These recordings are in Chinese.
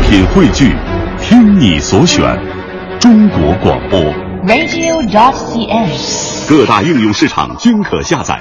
品汇聚，听你所选，中国广播。radio.dot.cn，。各大应用市场均可下载。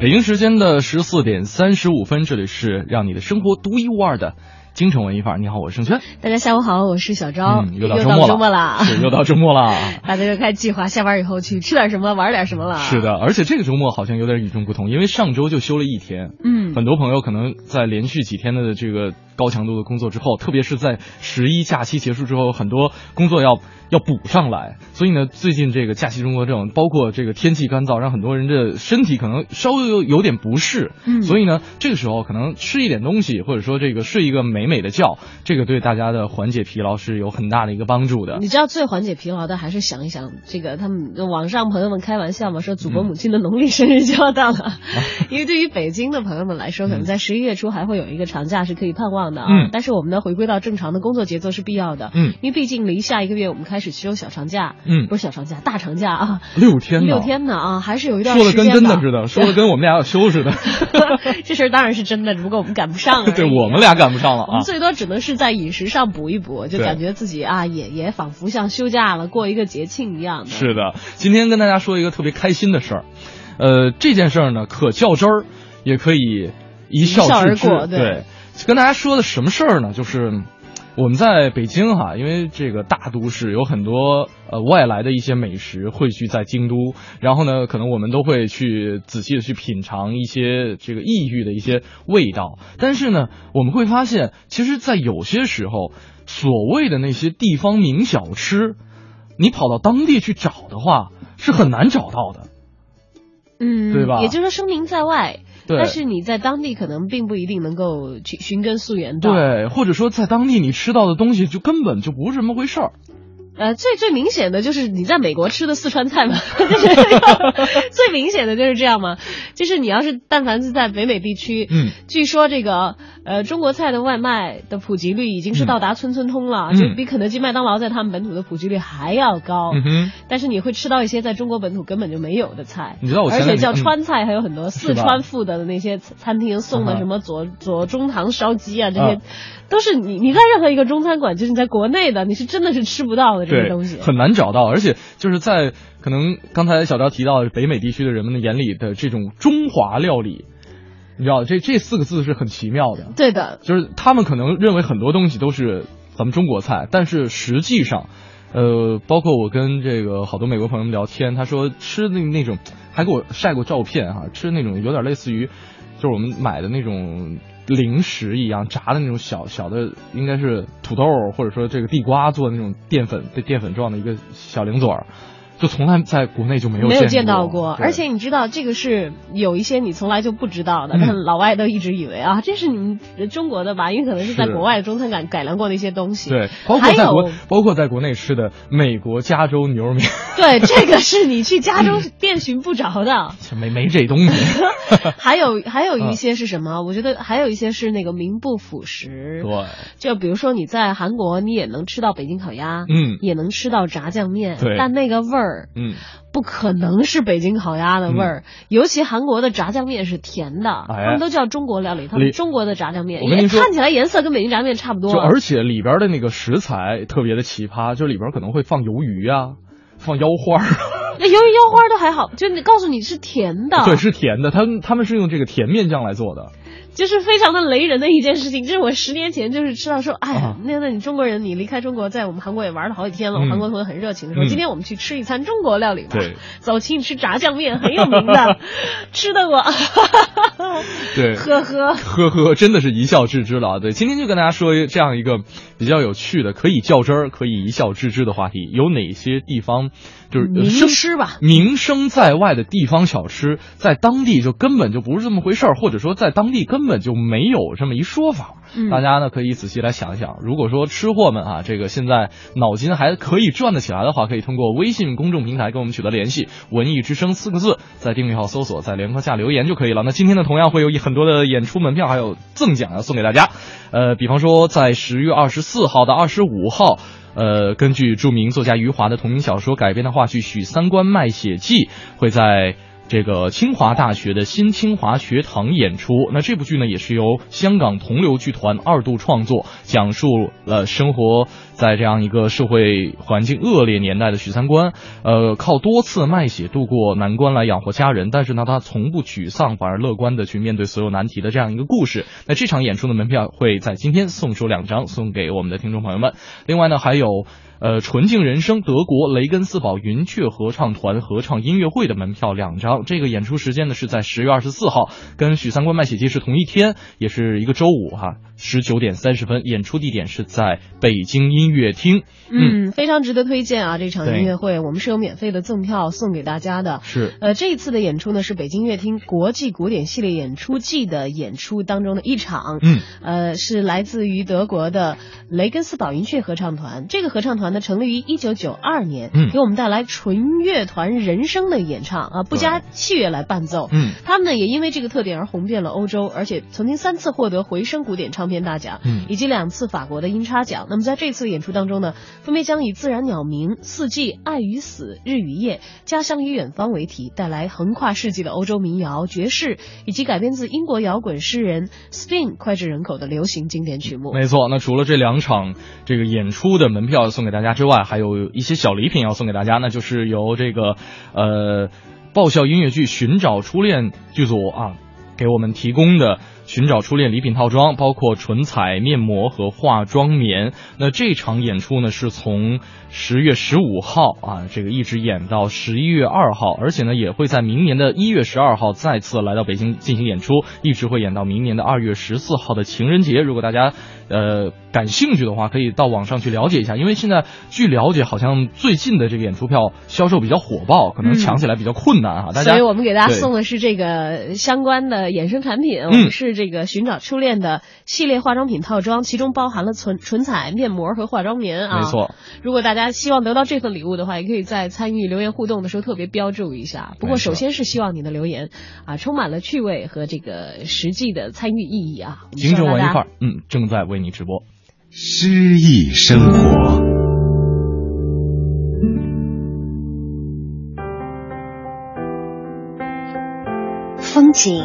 北京时间的十四点三十五分，这里是让你的生活独一无二的京城文艺范儿。你好，我是盛轩。大家下午好，我是小昭。嗯，又到周末了，周末了，是又到周末了。大家又开始计划下班以后去吃点什么，玩点什么了。是的，而且这个周末好像有点与众不同，因为上周就休了一天。嗯，很多朋友可能在连续几天的这个高强度的工作之后，特别是在十一假期结束之后，很多工作要要补上来。所以呢，最近这个假期综合症，包括这个天气干燥，让很多人的身体可能稍微有有点不适。嗯所以呢，这个时候可能吃一点东西，或者说这个睡一个美美的觉，这个对大家的缓解疲劳是有很大的一个帮助的。你知道最缓解疲劳的还是想一想这个，他们网上朋友们开玩笑嘛，说祖国母亲的农历生日就要到了，因为对于北京的朋友们来说，可能在十一月初还会有一个长假是可以盼望的啊。嗯但是我们呢，回归到正常的工作节奏是必要的。嗯因为毕竟离下一个月我们开始休小长假，嗯不是小长假，大长假啊，六天，六天呢啊，还是有一段说的跟真的似的，说的跟我们俩要休似的。这事儿当然是真的，只不过我们赶不上了。对我们俩赶不上了啊我们！最多只能是在饮食上补一补，就感觉自己啊，也也仿佛像休假了，过一个节庆一样的。是的，今天跟大家说一个特别开心的事儿，呃，这件事儿呢，可较真儿，也可以一笑置之。而过对跟大家说的什么事儿呢？就是我们在北京哈，因为这个大都市有很多呃外来的一些美食汇聚在京都，然后呢，可能我们都会去仔细的去品尝一些这个异域的一些味道。但是呢，我们会发现，其实，在有些时候，所谓的那些地方名小吃，你跑到当地去找的话，是很难找到的。嗯，对吧也就是说声名在外，对但是你在当地可能并不一定能够去寻根溯源到。，对，或者说在当地你吃到的东西就根本就不是这么回事儿。呃，最最明显的就是你在美国吃的四川菜嘛，就是最明显的就是这样嘛。就是你要是但凡是在北美地区，嗯，据说这个呃中国菜的外卖的普及率已经是到达村村通了，嗯就比肯德基、麦当劳在他们本土的普及率还要高。嗯哼，但是你会吃到一些在中国本土根本就没有的菜，你知道我而且叫川菜，还有很多四川附的那些餐厅送的什么左左中堂烧鸡啊，这些啊都是你你在任何一个中餐馆，就是你在国内的，你是真的是吃不到的这些对东西，。很难找到，而且就是在可能刚才小赵提到北美地区的人们的眼里的这种中华料理，你知道这这四个字是很奇妙的，对的，就是他们可能认为很多东西都是咱们中国菜，但是实际上，呃，包括我跟这个好多美国朋友们聊天，他说吃那那种还给我晒过照片哈、吃那种有点类似于就是我们买的那种零食一样炸的那种小小的，应该是土豆或者说这个地瓜做的那种淀粉淀粉状的一个小零嘴儿。就从来在国内就没有没有见见到过，而且你知道这个是有一些你从来就不知道的，老外都一直以为啊，这是你们中国的吧？因为可能是在国外的中餐改改良过的一些东西。对，包括还在国有包括在国内吃的美国加州牛肉面，对，这个是你去加州店寻不着的。没没这东西。还有还有嗯一些是什么？我觉得还有一些是那个名不副实。对，就比如说你在韩国，你也能吃到北京烤鸭，嗯也能吃到炸酱面，对但那个味儿嗯，不可能是北京烤鸭的味儿。尤其韩国的炸酱面是甜的，哎他们都叫中国料理，他们中国的炸酱面也看起来颜色跟北京炸酱面差不多。就而且里边的那个食材特别的奇葩，就里边可能会放鱿鱼啊，放腰花儿，那鱿鱼腰花都还好，就你告诉你是甜的，对，是甜的，他们他们是用这个甜面酱来做的。就是非常的雷人的一件事情。就是我十年前就是知道说，哎呀啊，那那你中国人，你离开中国，在我们韩国也玩了好几天了，嗯我韩国同学很热情的说，嗯今天我们去吃一餐中国料理吧。对，走，请你吃炸酱面，很有名的，吃的我，对，呵呵。呵呵，真的是一笑置之了啊。对，今天就跟大家说一这样一个比较有趣的，可以较真儿，可以一笑置之的话题，有哪些地方就是呃名声吃吧名声在外的地方小吃，在当地就根本就不是这么回事儿，或者说在当地根本就没有这么一说法。嗯大家呢可以仔细来想一想，如果说吃货们啊，这个现在脑筋还可以转得起来的话，可以通过微信公众平台跟我们取得联系，“文艺之声”四个字，在订阅号搜索，在联合下留言就可以了。那今天呢，同样会有一很多的演出门票还有赠奖要送给大家，呃，比方说在十月二十四号到二十五号。呃，根据著名作家余华的同名小说改编的话剧《许三观卖血记》会在这个清华大学的新清华学堂演出。那这部剧呢，也是由香港同流剧团二度创作，讲述了生活在这样一个社会环境恶劣年代的许三观，呃，靠多次卖血度过难关来养活家人，但是呢，他从不沮丧，反而乐观的去面对所有难题的这样一个故事。那这场演出的门票会在今天送出两张，送给我们的听众朋友们。另外呢，还有。呃，纯净人生德国雷根斯堡云雀合唱团合唱音乐会的门票两张，这个演出时间呢是在十月二十四号，跟许三观卖血记是同一天，也是一个周五哈，十九点三十分，演出地点是在北京音乐厅。嗯，非常值得推荐啊！这场音乐会我们是有免费的赠票送给大家的。是，呃，这一次的演出呢是北京音乐厅国际古典系列演出季的演出当中的一场。嗯，呃，是来自于德国的雷根斯堡云雀合唱团，这个合唱团。成立于一九九二年，嗯，给我们带来纯乐团人声的演唱啊，不加器乐来伴奏，嗯，他们呢也因为这个特点而红遍了欧洲，而且曾经三次获得回声古典唱片大奖，嗯，以及两次法国的音叉奖。那么在这次演出当中呢，分别将以自然鸟鸣、四季、爱与死、日与夜、家乡与远方为题，带来横跨世纪的欧洲民谣、爵士，以及改编自英国摇滚诗人 Spin 脍炙人口的流行经典曲目。没错，那除了这两场这个演出的门票送给大家。家之外，还有一些小礼品要送给大家，那就是由这个呃爆笑音乐剧《寻找初恋》剧组啊给我们提供的。寻找初恋礼品套装包括唇彩、面膜和化妆棉。那这场演出呢，是从十月十五号啊，这个一直演到十一月二号，而且呢，也会在明年的一月十二号再次来到北京进行演出，一直会演到明年的二月十四号的情人节。如果大家呃感兴趣的话，可以到网上去了解一下，因为现在据了解，好像最近的这个演出票销售比较火爆，可能抢起来比较困难哈。大家，所以我们给大家送的是这个相关的衍生产品，我们是这。个寻找初恋的系列化妆品套装，其中包含了唇唇彩、面膜和化妆棉啊。没错。如果大家希望得到这份礼物的话，也可以在参与留言互动的时候特别标注一下。不过，首先是希望你的留言啊，充满了趣味和这个实际的参与意义啊。听众文一块，嗯，正在为你直播。诗意生活，风景。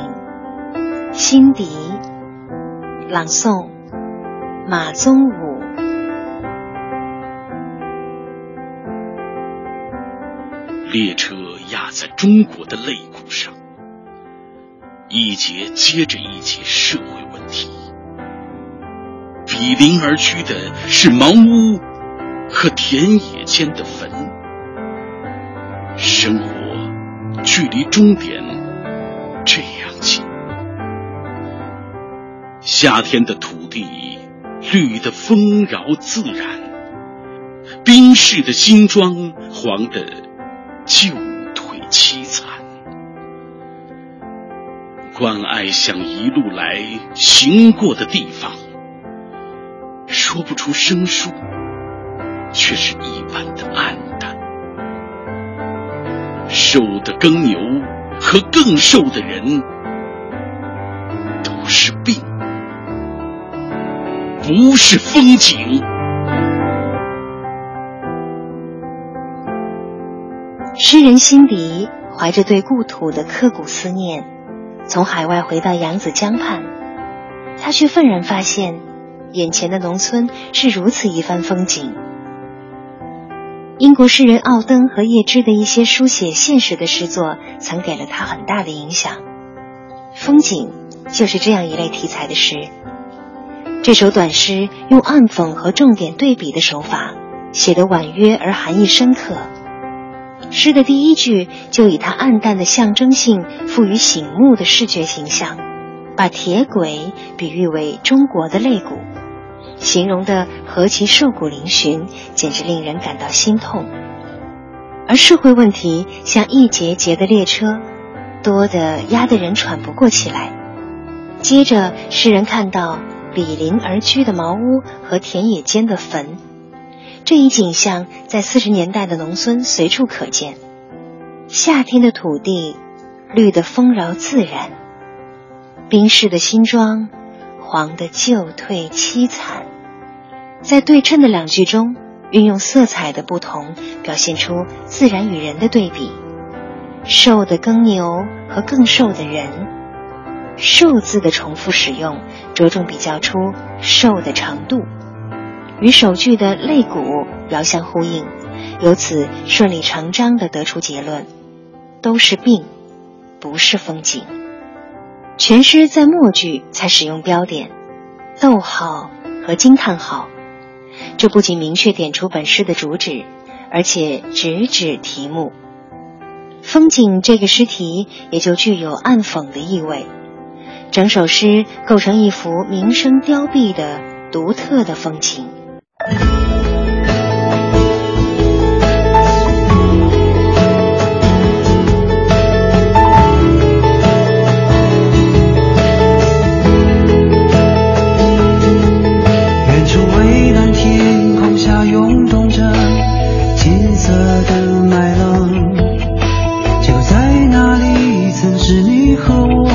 心迪朗诵，马宗武。列车压在中国的肋骨上，一节接着一节社会。比邻而居的是茅屋和田野间的坟，生活距离终点这样近。夏天的土地绿得丰饶自然，冰释的新装黄得旧腿凄惨。关爱像一路来行过的地方，说不出生疏，却是一般的黯淡。瘦的耕牛和更瘦的人，都是病。不是风景。诗人辛迪怀着对故土的刻骨思念，从海外回到扬子江畔，他却愤然发现，眼前的农村是如此一番风景。英国诗人奥登和叶芝的一些书写现实的诗作，曾给了他很大的影响。风景就是这样一类题材的诗。这首短诗用暗讽和重点对比的手法，写得婉约而含义深刻。诗的第一句就以它暗淡的象征性赋予醒目的视觉形象，把铁轨比喻为中国的肋骨，形容的何其瘦骨嶙峋，简直令人感到心痛。而社会问题像一节节的列车，多得压得人喘不过气来。接着，诗人看到。比邻而居的茅屋和田野间的坟，这一景象在四十年代的农村随处可见。夏天的土地绿得丰饶自然，冰释的新装黄的旧退凄惨。在对称的两句中，运用色彩的不同，表现出自然与人的对比。瘦的耕牛和更瘦的人。瘦字的重复使用，着重比较出瘦的程度，与首句的肋骨遥相呼应，由此顺理成章地得出结论：都是病，不是风景。全诗在末句才使用标点，逗号和惊叹号，这不仅明确点出本诗的主旨，而且直指题目。风景这个诗题也就具有暗讽的意味。整首诗构成一幅名声凋敝的独特的风情。它涌动着金色的麦浪，就在那里，曾是你和我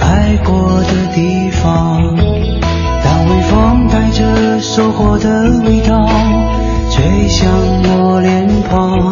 爱过的地方，当微风带着收获的味道吹向我脸庞。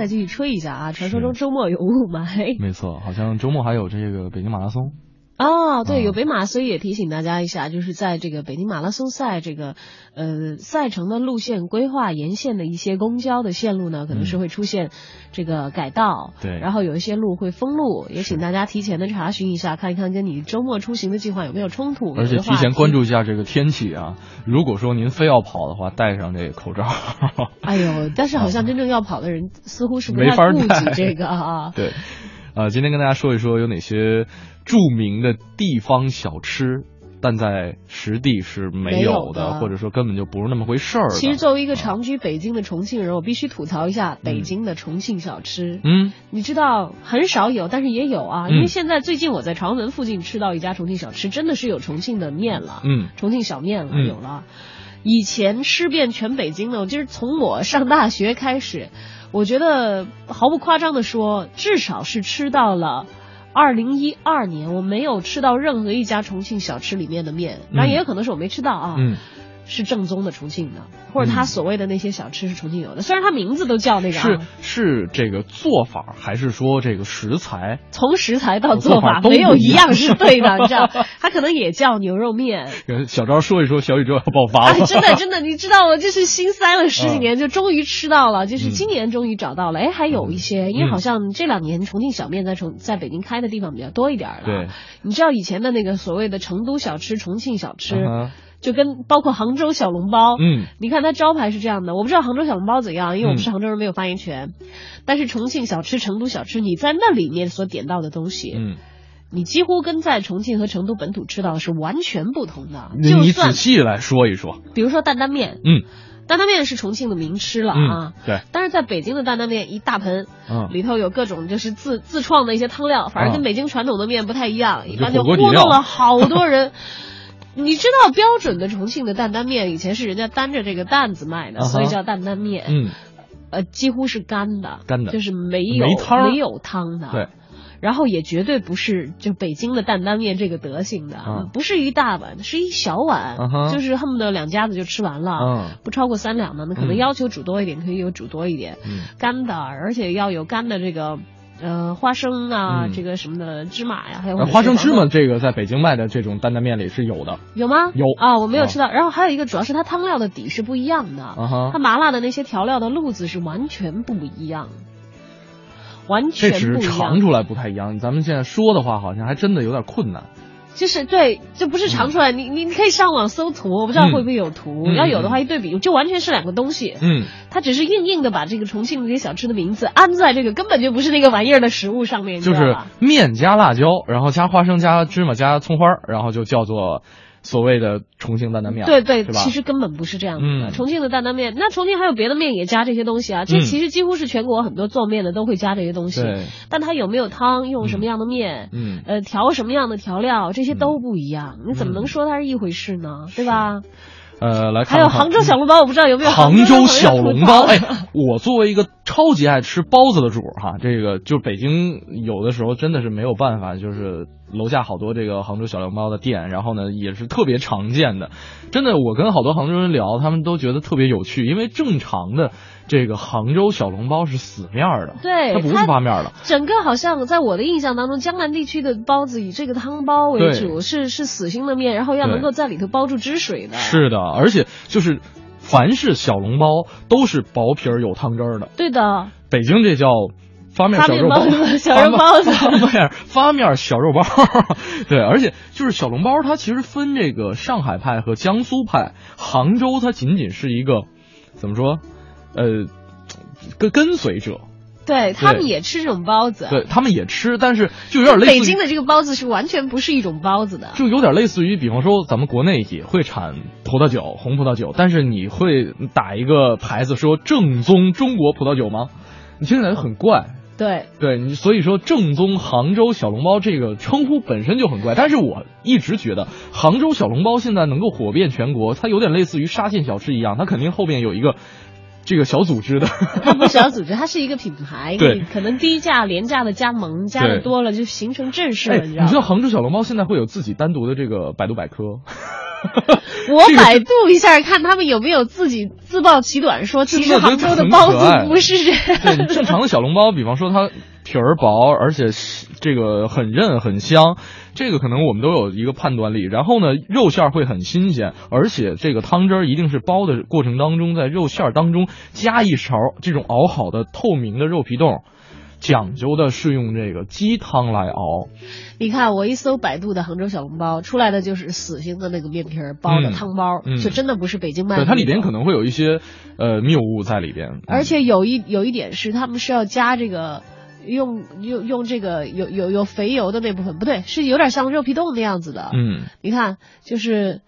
再继续吹一下啊！传说中周末有雾霾，没错，好像周末还有这个北京马拉松。有北马，所以也提醒大家一下，就是在这个北京马拉松赛这个呃赛程的路线规划沿线的一些公交的线路呢，可能是会出现这个改道，对然后有一些路会封路，也请大家提前的查询一下，看一看跟你周末出行的计划有没有冲突，而且提前关。注一下这个天气啊。如果说您非要跑的话，戴上这个口罩。哎呦，但是好像真正要跑的人似乎是不没法太顾及戴这个啊。对，呃，今天跟大家说一说有哪些著名的地方小吃，但在实地是没没有有的，或者说根本就不是那么回事儿。其实作为一个啊长居北京的重庆人，我必须吐槽一下北京的重庆小吃。嗯你知道很少有，但是也有啊。嗯因为现在最近我在朝阳门附近吃到一家重庆小吃，真的是有重庆的面了，嗯重庆小面了，嗯有了。以前吃遍全北京的，我就是从我上大学开始，我觉得毫不夸张的说，至少是吃到了。二零一二年，我没有吃到任何一家重庆小吃里面的面，当然也有可能是我没吃到啊。嗯，是正宗的重庆的，或者他嗯所谓的那些小吃是重庆有的，虽然他名字都叫那个、啊，是是这个做法，还是说这个食材？从食材到做做法没有一样样是对的，你知道？他可能也叫牛肉面。小昭说一说，小宇宙要爆发了。哎，真的真的，你知道我就是心塞了十几年，就终于吃到了，就是今年终于找到了。哎，还有一些，因为好像这两年重庆小面在重在北京开的地方比较多一点了。对，你知道以前的那个所谓的成都小吃、重庆小吃，就跟包括杭州小笼包，嗯你看它招牌是这样的，我不知道杭州小笼包怎样，因为我们是嗯杭州人，没有发言权。但是重庆小吃、成都小吃，你在那里面所点到的东西，嗯，你几乎跟在重庆和成都本土吃到的是完全不同的。你仔细来说一说。比如说担担面，嗯担担面是重庆的名吃了嗯啊。，对，但是在北京的担担面一大盆，嗯里头有各种就是自自创的一些汤料，反正跟啊北京传统的面不太一样，一般就糊弄了好多人。你知道标准的重庆的担担面以前是人家担着这个担子卖的，啊哈。所以叫担担面。嗯。呃，几乎是干的，干的。就是没有没汤儿。没有汤的。对。然后也绝对不是就北京的担担面这个德行的，啊。不是一大碗，是一小碗，就是恨不得两家子就吃完了，嗯不超过三两的，那可能嗯。要求煮多一点，可以有煮多一点，嗯。干的，而且要有干的这个呃花生啊，嗯这个什么的芝麻呀，还有呃花生芝麻这个在北京卖的这种担担面里是有的。有吗？有啊，我没有啊吃到。然后还有一个，主要是它汤料的底是不一样的，啊哈它麻辣的那些调料的路子是完全不一样，完这只全不一样。是尝出来不太一样，咱们现在说的话好像还真的有点困难。就是对，这不是长出来，你你你可以上网搜图，我不知道会不会有图，嗯。要有的话一对比，就完全是两个东西。嗯，它只是硬硬的把这个重庆的这些小吃的名字安在这个根本就不是那个玩意儿的食物上面，就是面加辣椒，然后加花生、加芝麻、加葱花，然后就叫做所谓的重庆担担面，对对，其实根本不是这样的。嗯重庆的担担面，那重庆还有别的面也加这些东西啊，这嗯其实几乎是全国很多做面的都会加这些东西。对，但它有没有汤，用什么样的面，嗯呃，调什么样的调料，这些都不一样。你怎么嗯能说它是一回事呢？对吧？呃，来看看还有杭州小笼包，我不知道有没有杭州州小笼包，哎哎，，我作为一个超级爱吃包子的主儿哈，这个就北京有的时候真的是没有办法，就是楼下好多这个杭州小笼包的店，然后呢也是特别常见的。真的，我跟好多杭州人聊，他们都觉得特别有趣，因为正常的这个杭州小笼包是死面儿的，对它不是发面儿的。整个好像在我的印象当中，江南地区的包子以这个汤包为主，是是死心的面，然后要能够在里头包住汁水的。是的，而且就是凡是小笼包都是薄皮儿有汤汁儿的，对的，北京这叫发面小肉包。包，小肉包子。发面发面小肉包，对，而且就是小笼包，它其实分这个上海派和江苏派，杭州它仅仅是一个怎么说，呃，跟跟随者，对他们也吃这种包子。对他们也吃，但是就有点类似于北京的这个包子是完全不是一种包子的。就有点类似于，比方说咱们国内也会产葡萄酒，红葡萄酒，但是你会打一个牌子说正宗中国葡萄酒吗？你听起来就很怪。对，对你，所以说正宗杭州小笼包这个称呼本身就很怪，但是我一直觉得杭州小笼包现在能够火遍全国，它有点类似于沙县小吃一样，它肯定后面有一个这个小组织的。它不是小组织，它是一个品牌。对可能低价、廉价的加盟，加的多了就形成正式哎，了，你知道你？知道杭州小笼包现在会有自己单独的这个百度百科，我百度一下，看他们有没有自己自曝其短，说其实杭州的包子不是这样。对，正常的小笼包，比方说它皮儿薄，而且这个很韧很香，这个可能我们都有一个判断力。然后呢，肉馅儿会很新鲜，而且这个汤汁儿一定是包的过程当中，在肉馅儿当中加一勺这种熬好的透明的肉皮冻。讲究的是用这个鸡汤来熬。你看，我一搜百度的杭州小笼包，出来的就是死性的那个面皮包的汤包，就真的不是北京卖的。对，它里边可能会有一些呃谬误在里边。而且有一有一点是，他们是要加这个用用用这个有有有肥油的那部分，不对，是有点像肉皮冻那样子的。嗯，你看，就是。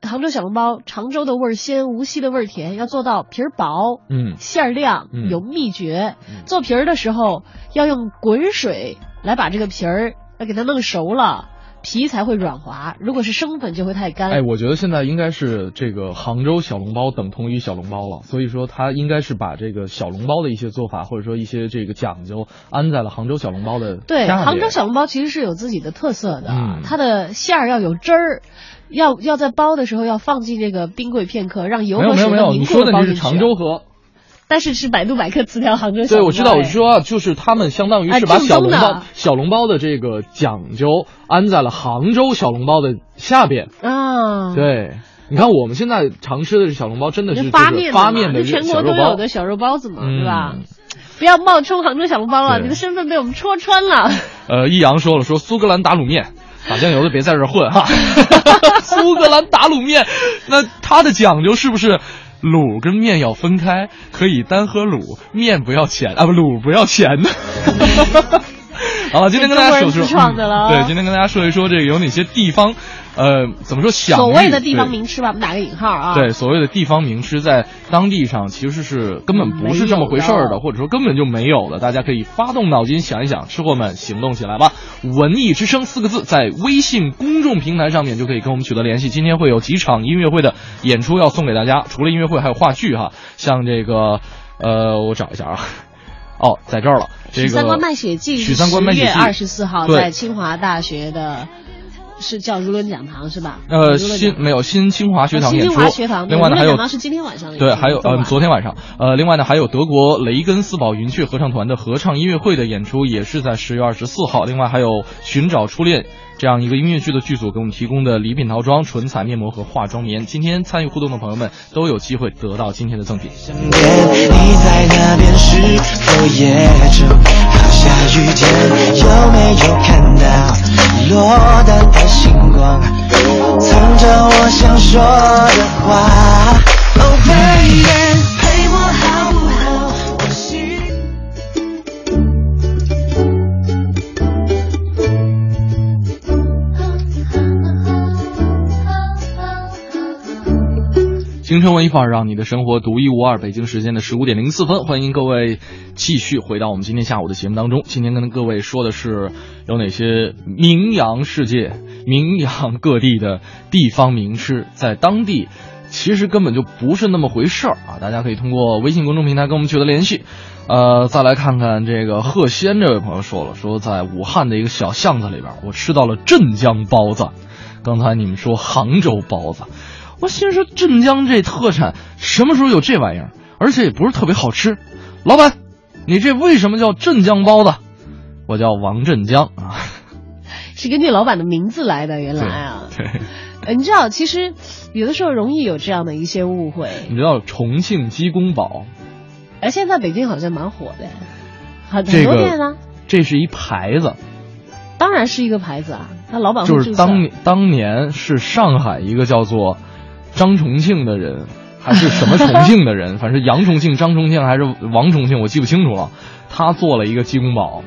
杭州小笼包，常州的味儿鲜，无锡的味儿甜，要做到皮儿薄，嗯，馅儿亮，有秘诀。做皮儿的时候要用滚水来把这个皮儿要给它弄熟了，皮才会软滑。如果是生粉就会太干。哎，我觉得现在应该是这个杭州小笼包等同于小笼包了，所以说它应该是把这个小笼包的一些做法或者说一些这个讲究安在了杭州小笼包的。对，杭州小笼包其实是有自己的特色的，它的馅儿要有汁儿。要要在包的时候要放进这个冰柜片刻，让油和水凝固没有没有，你说的那是常州河，但是是百度百科词条杭州。对，我知道，我是说，就是他们相当于是把小笼包小笼包的这个讲究安在了杭州小笼包的下边啊。对，你看我们现在常吃的是小笼包真的是发面发面的全国都有的小肉包子嘛，对吧？不要冒充杭州小笼包了，你的身份被我们戳穿了。呃，易阳说了，说苏格兰打卤面。打酱油的别在这混哈，苏格兰打卤面，那它的讲究是不是卤跟面要分开，可以单喝卤，面不要钱啊不卤不要钱呢？好了，今天跟大家说说，对，今天跟大家说一说这个有哪些地方。呃，怎么说？所谓的地方名吃吧，我们打个引号啊。对，所谓的地方名吃，在当地上其实是根本不是这么回事儿的，或者说根本就没有的。大家可以发动脑筋想一想，吃货们行动起来吧！文艺之声四个字，在微信公众平台上面就可以跟我们取得联系。今天会有几场音乐会的演出要送给大家，除了音乐会，还有话剧哈。像这个，呃，我找一下啊，哦，在这儿了。这个《许三观卖血记》许三观卖血记二十四号在清华大学的。是叫如伦讲堂是吧？呃，新没有新清华学堂演出。新清华学堂。另外呢还有是今天晚上的。对，还有呃昨天晚上。呃，另外呢还有德国雷根斯堡云雀合唱团的合唱音乐会的演出，也是在十月二十四号。另外还有寻找初恋这样一个音乐剧的剧组给我们提供的礼品套装、唇彩面膜和化妆棉。今天参与互动的朋友们都有机会得到今天的赠品。你在那边是否也正下雨天，有没有看到落单的星光，藏着我想说的话。Oh baby，京城文艺范儿，让你的生活独一无二。北京时间的十五点零四分，欢迎各位继续回到我们今天下午的节目当中。今天跟各位说的是有哪些名扬世界、名扬各地的地方名吃，在当地其实根本就不是那么回事儿啊！大家可以通过微信公众平台跟我们取得联系。呃，再来看看这个贺仙这位朋友说了，说在武汉的一个小巷子里边，我吃到了镇江包子。刚才你们说杭州包子。我心说镇江这特产什么时候有这玩意儿？而且也不是特别好吃。老板，你这为什么叫镇江包子？我叫王镇江啊，是根据老板的名字来的。原来啊，对，你知道，其实有的时候容易有这样的一些误会。你知道重庆鸡公煲？哎，现在北京好像蛮火的，很很多店呢。这是一牌子，当然是一个牌子啊。那老板就是当当年是上海一个叫做。张重庆的人，还是什么重庆的人？反正杨重庆、张重庆还是王重庆，我记不清楚了。他做了一个鸡公煲，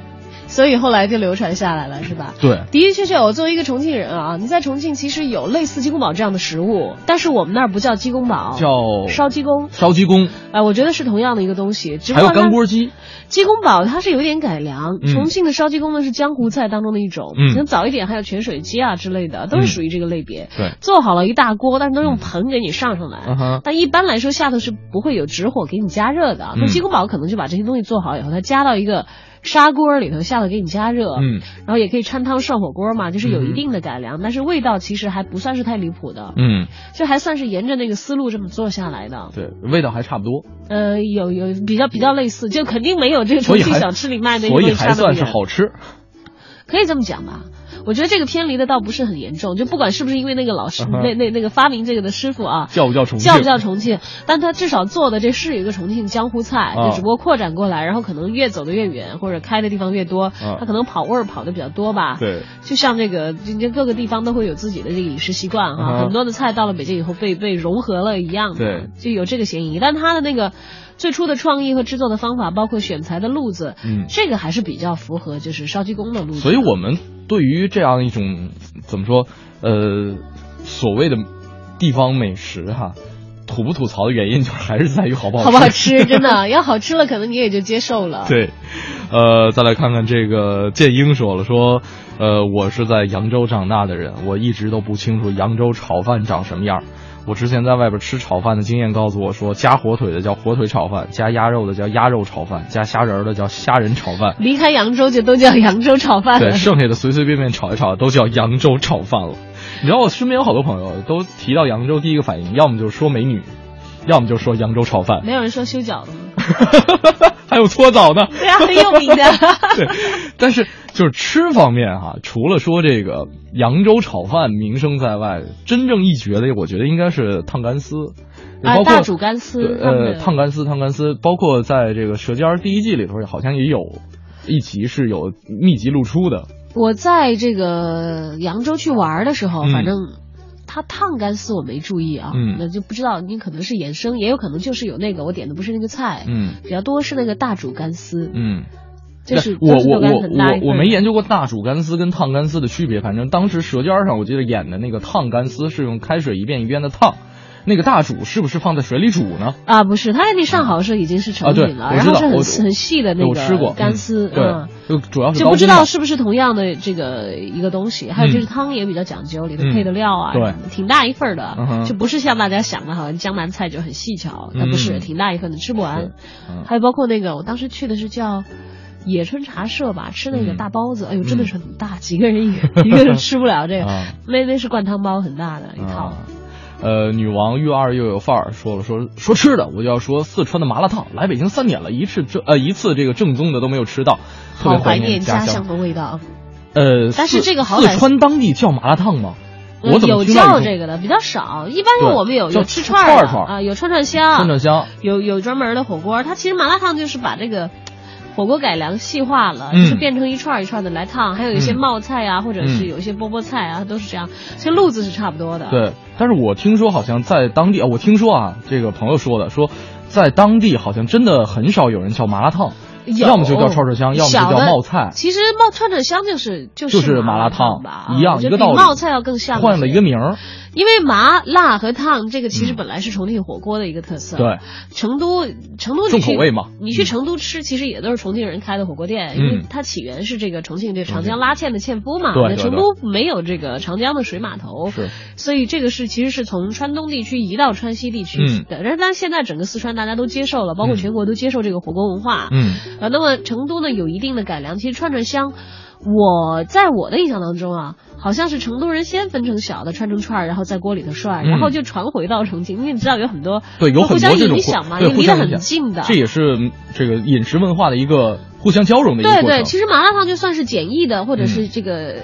所以后来就流传下来了，是吧？对，的的确确，我作为一个重庆人啊，你在重庆其实有类似鸡公煲这样的食物，但是我们那儿不叫鸡公煲，叫烧鸡公。烧鸡公，哎，我觉得是同样的一个东西，还有干锅鸡。鸡公煲它是有点改良，重庆的烧鸡公呢是江湖菜当中的一种，可能早一点还有泉水鸡啊之类的，都是属于这个类别。对，做好了一大锅，但是都用盆给你上上来。但一般来说下头是不会有直火给你加热的。那鸡公煲可能就把这些东西做好以后，它加到一个砂锅里头下了给你加热，嗯然后也可以掺汤涮火锅嘛，就是有一定的改良，但是味道其实还不算是太离谱的，嗯，就还算是沿着那个思路这么做下来的。对，味道还差不多，呃，有有比较比较类似，就肯定没有这个重庆小吃里卖的所以还算是好吃。可以这么讲吧。我觉得这个偏离的倒不是很严重，就不管是不是因为那个老师、那那那个发明这个的师傅啊，叫不叫重庆？叫不叫重庆？但他至少做的这是一个重庆江湖菜，啊就只不过扩展过来，然后可能越走的越远，或者开的地方越多，啊他可能跑味儿跑的比较多吧。对，就像这个，这这各个地方都会有自己的这个饮食习惯哈，很多的菜到了北京以后被被融合了一样的，对，就有这个嫌疑。但他的那个最初的创意和制作的方法，包括选材的路子，嗯这个还是比较符合就是烧鸡公的路子。所以我们对于这样一种怎么说，呃，所谓的地方美食哈，吐不吐槽的原因，就是还是在于好不好好不好吃，真的要好吃了，可能你也就接受了。对，呃，再来看看这个建英说了，说，呃，我是在扬州长大的人，我一直都不清楚扬州炒饭长什么样。我之前在外边吃炒饭的经验告诉我说，加火腿的叫火腿炒饭，加鸭肉的叫鸭肉炒饭，加虾仁儿的叫虾仁炒饭。离开扬州就都叫扬州炒饭了。对，剩下的随随便便炒一炒都叫扬州炒饭了。你知道我身边有好多朋友都提到扬州，第一个反应要么就是说美女，要么就说扬州炒饭，没有人说修脚的吗？还有搓澡呢。对啊，很有名的。对，但是就是吃方面哈、除了说这个扬州炒饭名声在外，真正一绝的，我觉得应该是烫干丝，啊包括、大煮干丝呃，烫干丝，烫干丝，包括在这个《舌尖》第一季里头，好像也有一集是有密集露出的。我在这个扬州去玩的时候，嗯反正它烫干丝我没注意啊，嗯。那就不知道你可能是衍生，也有可能就是有那个我点的不是那个菜，嗯。比较多是那个大煮干丝，嗯。就是我我我我我没研究过大煮干丝跟烫干丝的区别，反正当时《舌尖》上我记得演的那个烫干丝是用开水一遍一遍的烫，那个大煮是不是放在水里煮呢？啊，不是，它那上好是已经是成品了，我然后是很很细的那个干丝，嗯。就主要是就不知道是不是同样的这个一个东西，还有就是汤也比较讲究，里头嗯配的料啊，对。挺大一份的，嗯就不是像大家想的好像江南菜就很细巧，那不是，嗯。挺大一份的，吃不完。嗯。还有包括那个，我当时去的是叫。野春茶社吧，吃那个嗯大包子，哎呦，真的是很大，几个人一个一 个人吃不了这个，啊那那是灌汤包，很大的一套。啊呃，女王越二又有范儿，说了说说吃的，我就要说四川的麻辣烫。来北京三年了，一次正呃一次这个正宗的都没有吃到，特别好怀念家乡。的味道。呃，但是这个好歹四川当地叫麻辣烫吗？我怎么有叫这个的比较少，一般对我们有叫有吃串的串串儿啊，有串串香，串串香？有有专门的火锅，它其实麻辣烫就是把这个火锅改良细化了，嗯。就是变成一串一串的来烫，还有一些嗯。冒菜啊，或者是嗯。有一些波波菜啊，都是这样，其实路子是差不多的。，对，但是我听说好像在当地啊，我听说啊，这个朋友说的，说在当地好像真的很少有人叫麻辣烫，要么就叫串串香，要么就叫冒菜，其实冒串串香就是就就是麻麻辣烫吧，一样一个道理。比冒菜要更像换了一个名儿。因为麻辣和烫这个其实嗯本来是重庆火锅的一个特色。对，成都成都重口味嘛你去嗯成都吃，其实也都是重庆人开的火锅店，因为嗯它起源是这个重庆这长江拉纤的纤夫嘛。那成都没有这个长江的水码头，是所以这个是其实是从川东地区移到川西地区嗯的。但是但是现在整个四川大家都接受了，包括嗯全国都接受这个火锅文化。嗯呃，那么成都呢有一定的改良，其实串串香，我在我的印象当中啊，好像是成都人先分成小的串成串儿，然后在锅里头涮，嗯然后就传回到重庆。因为你知道有很多对，有很互相多这种影响嘛，也离得很近的。这也是嗯这个饮食文化的一个互相交融的一个对对，其实麻辣烫就算是简易的，或者是这个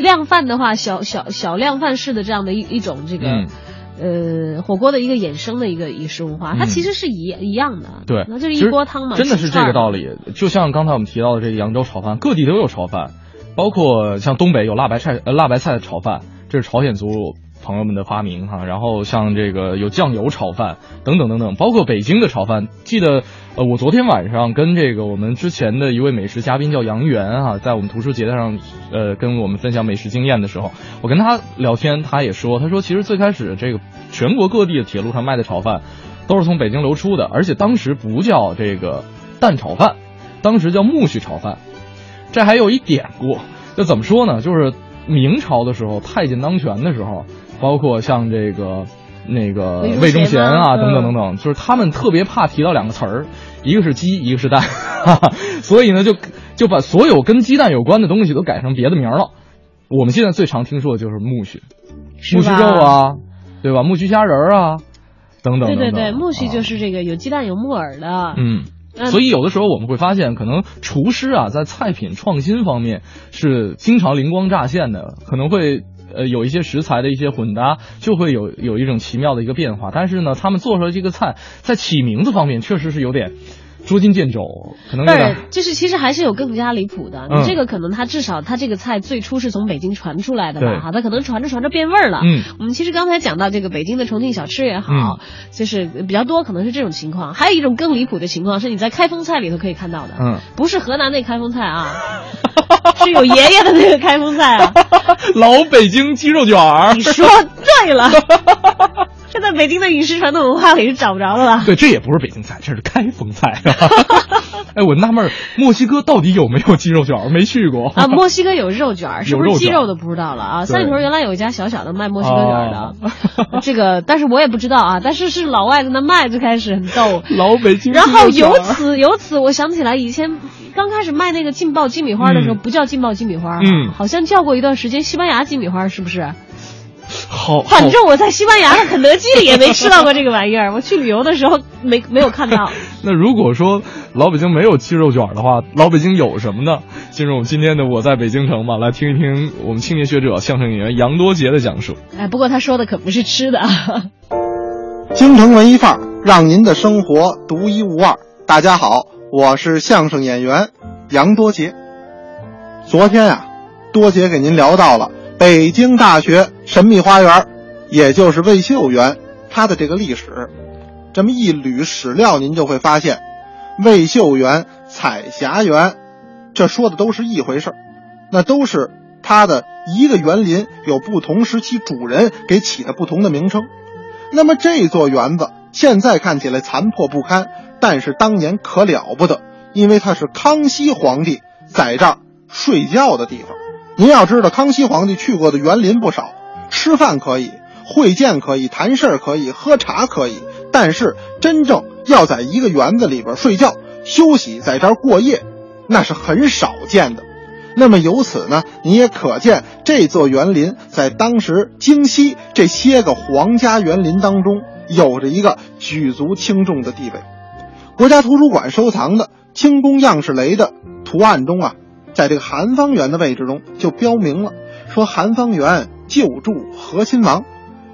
量贩的话，小小小量贩式的这样的一一种这个。嗯呃，火锅的一个衍生的一个饮食文化，它嗯其实是一一样的，对，那就是一锅汤嘛，真的是这个道。理。就像刚才我们提到的这个扬州炒饭，各地都有炒饭，包括像东北有辣白菜呃辣白菜炒饭，这是朝鲜族朋友们的发明哈。然后像这个有酱油炒饭等等等等，包括北京的炒饭。记得呃，我昨天晚上跟这个我们之前的一位美食嘉宾叫杨元啊，在我们图书节上呃跟我们分享美食经验的时候，我跟他聊天，他也说，他说其实最开始这个全国各地的铁路上卖的炒饭。都是从北京流出的，而且当时不叫这个蛋炒饭，当时叫苜蓿炒饭。这还有一典故，这怎么说呢？就是明朝的时候，太监当权的时候，包括像这个那个魏忠贤啊等等等等，就是他们特别怕提到两个词儿，一个是鸡，一个是蛋，哈哈，所以呢就就把所有跟鸡蛋有关的东西都改成别的名了。我们现在最常听说的就是苜蓿，苜蓿肉啊，对吧？苜蓿虾仁啊，等等。对对对，苜蓿就是这个有鸡蛋有木耳的。嗯。所以有的时候我们会发现，可能厨师啊在菜品创新方面是经常灵光乍现的，可能会呃有一些食材的一些混搭，就会有有一种奇妙的一个变化。但是呢，他们做出来这个菜在起名字方面确实是有点。捉襟见肘，可能对，就是其实还是有更加离谱的。你这个可能它至少它这个菜最初是从北京传出来的吧？哈，它可能传着传着变味儿了。嗯，我们其实刚才讲到这个北京的重庆小吃也好，就是比较多可能是这种情况。还有一种更离谱的情况是你在开封菜里头可以看到的，嗯，不是河南那开封菜啊，是有爷爷的那个开封菜啊，老北京鸡肉卷儿。你说对了。这在北京的饮食传统文化里是找不着的了。对，这也不是北京菜，这是开封菜。哎，我纳闷，墨西哥到底有没有鸡肉卷？没去过啊。墨西哥有肉卷，是不是鸡肉的不知道了啊。三里屯原来有一家小小的卖墨西哥卷的，这个但是我也不知道啊。但是是老外在那卖，最开始很逗。老北京。然后由此由此，我想起来以前刚开始卖那个劲爆鸡米花的时候，不叫劲爆鸡米花，嗯，好像叫过一段时间西班牙鸡米花，是不是？好，反正我在西班牙的肯德基里也没吃到过这个玩意儿。我去旅游的时候没没有看到。那如果说老北京没有鸡肉卷的话，老北京有什么呢？进入我们今天的我在北京城吧，来听一听我们青年学者、相声演员杨多杰的讲述。哎，不过他说的可不是吃的。京城文艺范儿，让您的生活独一无二。大家好，我是相声演员杨多杰。昨天啊，多杰给您聊到了。北京大学神秘花园，也就是魏秀园，它的这个历史，这么一捋史料，您就会发现，魏秀园、彩霞园，这说的都是一回事，那都是它的一个园林，有不同时期主人给起的不同的名称。那么这座园子现在看起来残破不堪，但是当年可了不得，因为它是康熙皇帝在这儿睡觉的地方。您要知道，康熙皇帝去过的园林不少，吃饭可以，会见可以，谈事儿可以，喝茶可以，但是真正要在一个园子里边睡觉、休息，在这儿过夜，那是很少见的。那么由此呢，你也可见这座园林在当时京西这些个皇家园林当中有着一个举足轻重的地位。国家图书馆收藏的清宫样式雷的图案中啊。在这个韩方园的位置中，就标明了说韩方园就住和亲王。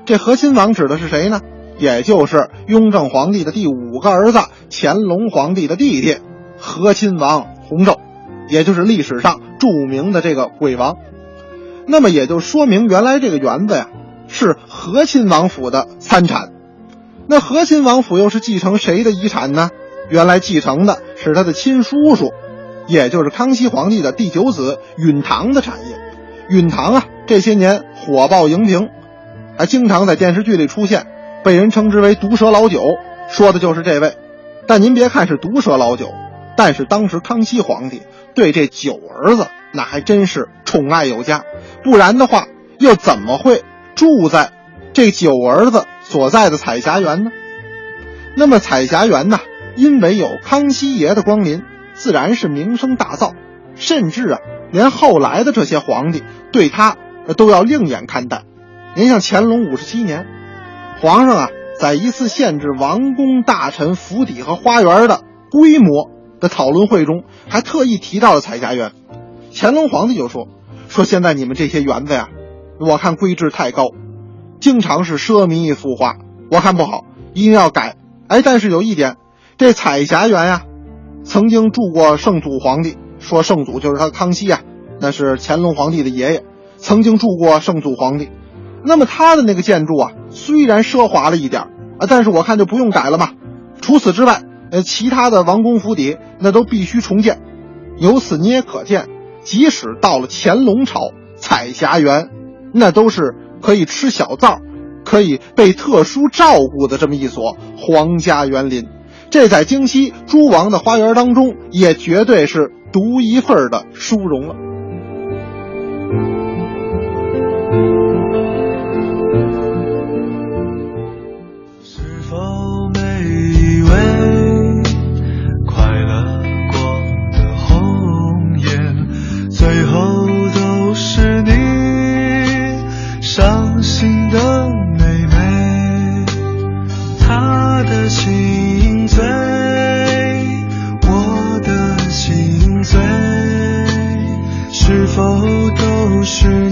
这和亲王指的是谁呢？也就是雍正皇帝的第五个儿子乾隆皇帝的弟弟和亲王弘昼，也就是历史上著名的这个鬼王。那么也就说明，原来这个园子呀是和亲王府的参产。那和亲王府又是继承谁的遗产呢？原来继承的是他的亲叔叔。也就是康熙皇帝的第九子允堂的产业，允堂啊，这些年火爆荧屏，还经常在电视剧里出现，被人称之为毒蛇老九，说的就是这位。但您别看是毒蛇老九，但是当时康熙皇帝对这九儿子那还真是宠爱有加，不然的话又怎么会住在这九儿子所在的彩霞园呢？那么彩霞园呢，因为有康熙爷的光临。自然是名声大噪，甚至啊，连后来的这些皇帝对他都要另眼看待。您像乾隆五十七年，皇上啊，在一次限制王公大臣府邸和花园的规模的讨论会中，还特意提到了彩霞园。乾隆皇帝就说：“说现在你们这些园子呀，我看规制太高，经常是奢靡浮华，我看不好，一定要改。哎，但是有一点，这彩霞园呀。”曾经住过圣祖皇帝，说圣祖就是他康熙啊，那是乾隆皇帝的爷爷。曾经住过圣祖皇帝，那么他的那个建筑啊，虽然奢华了一点啊，但是我看就不用改了嘛。除此之外，呃，其他的王宫府邸那都必须重建。由此你也可见，即使到了乾隆朝，彩霞园那都是可以吃小灶、可以被特殊照顾的这么一所皇家园林。这在京西诸王的花园当中，也绝对是独一份的殊荣了。不是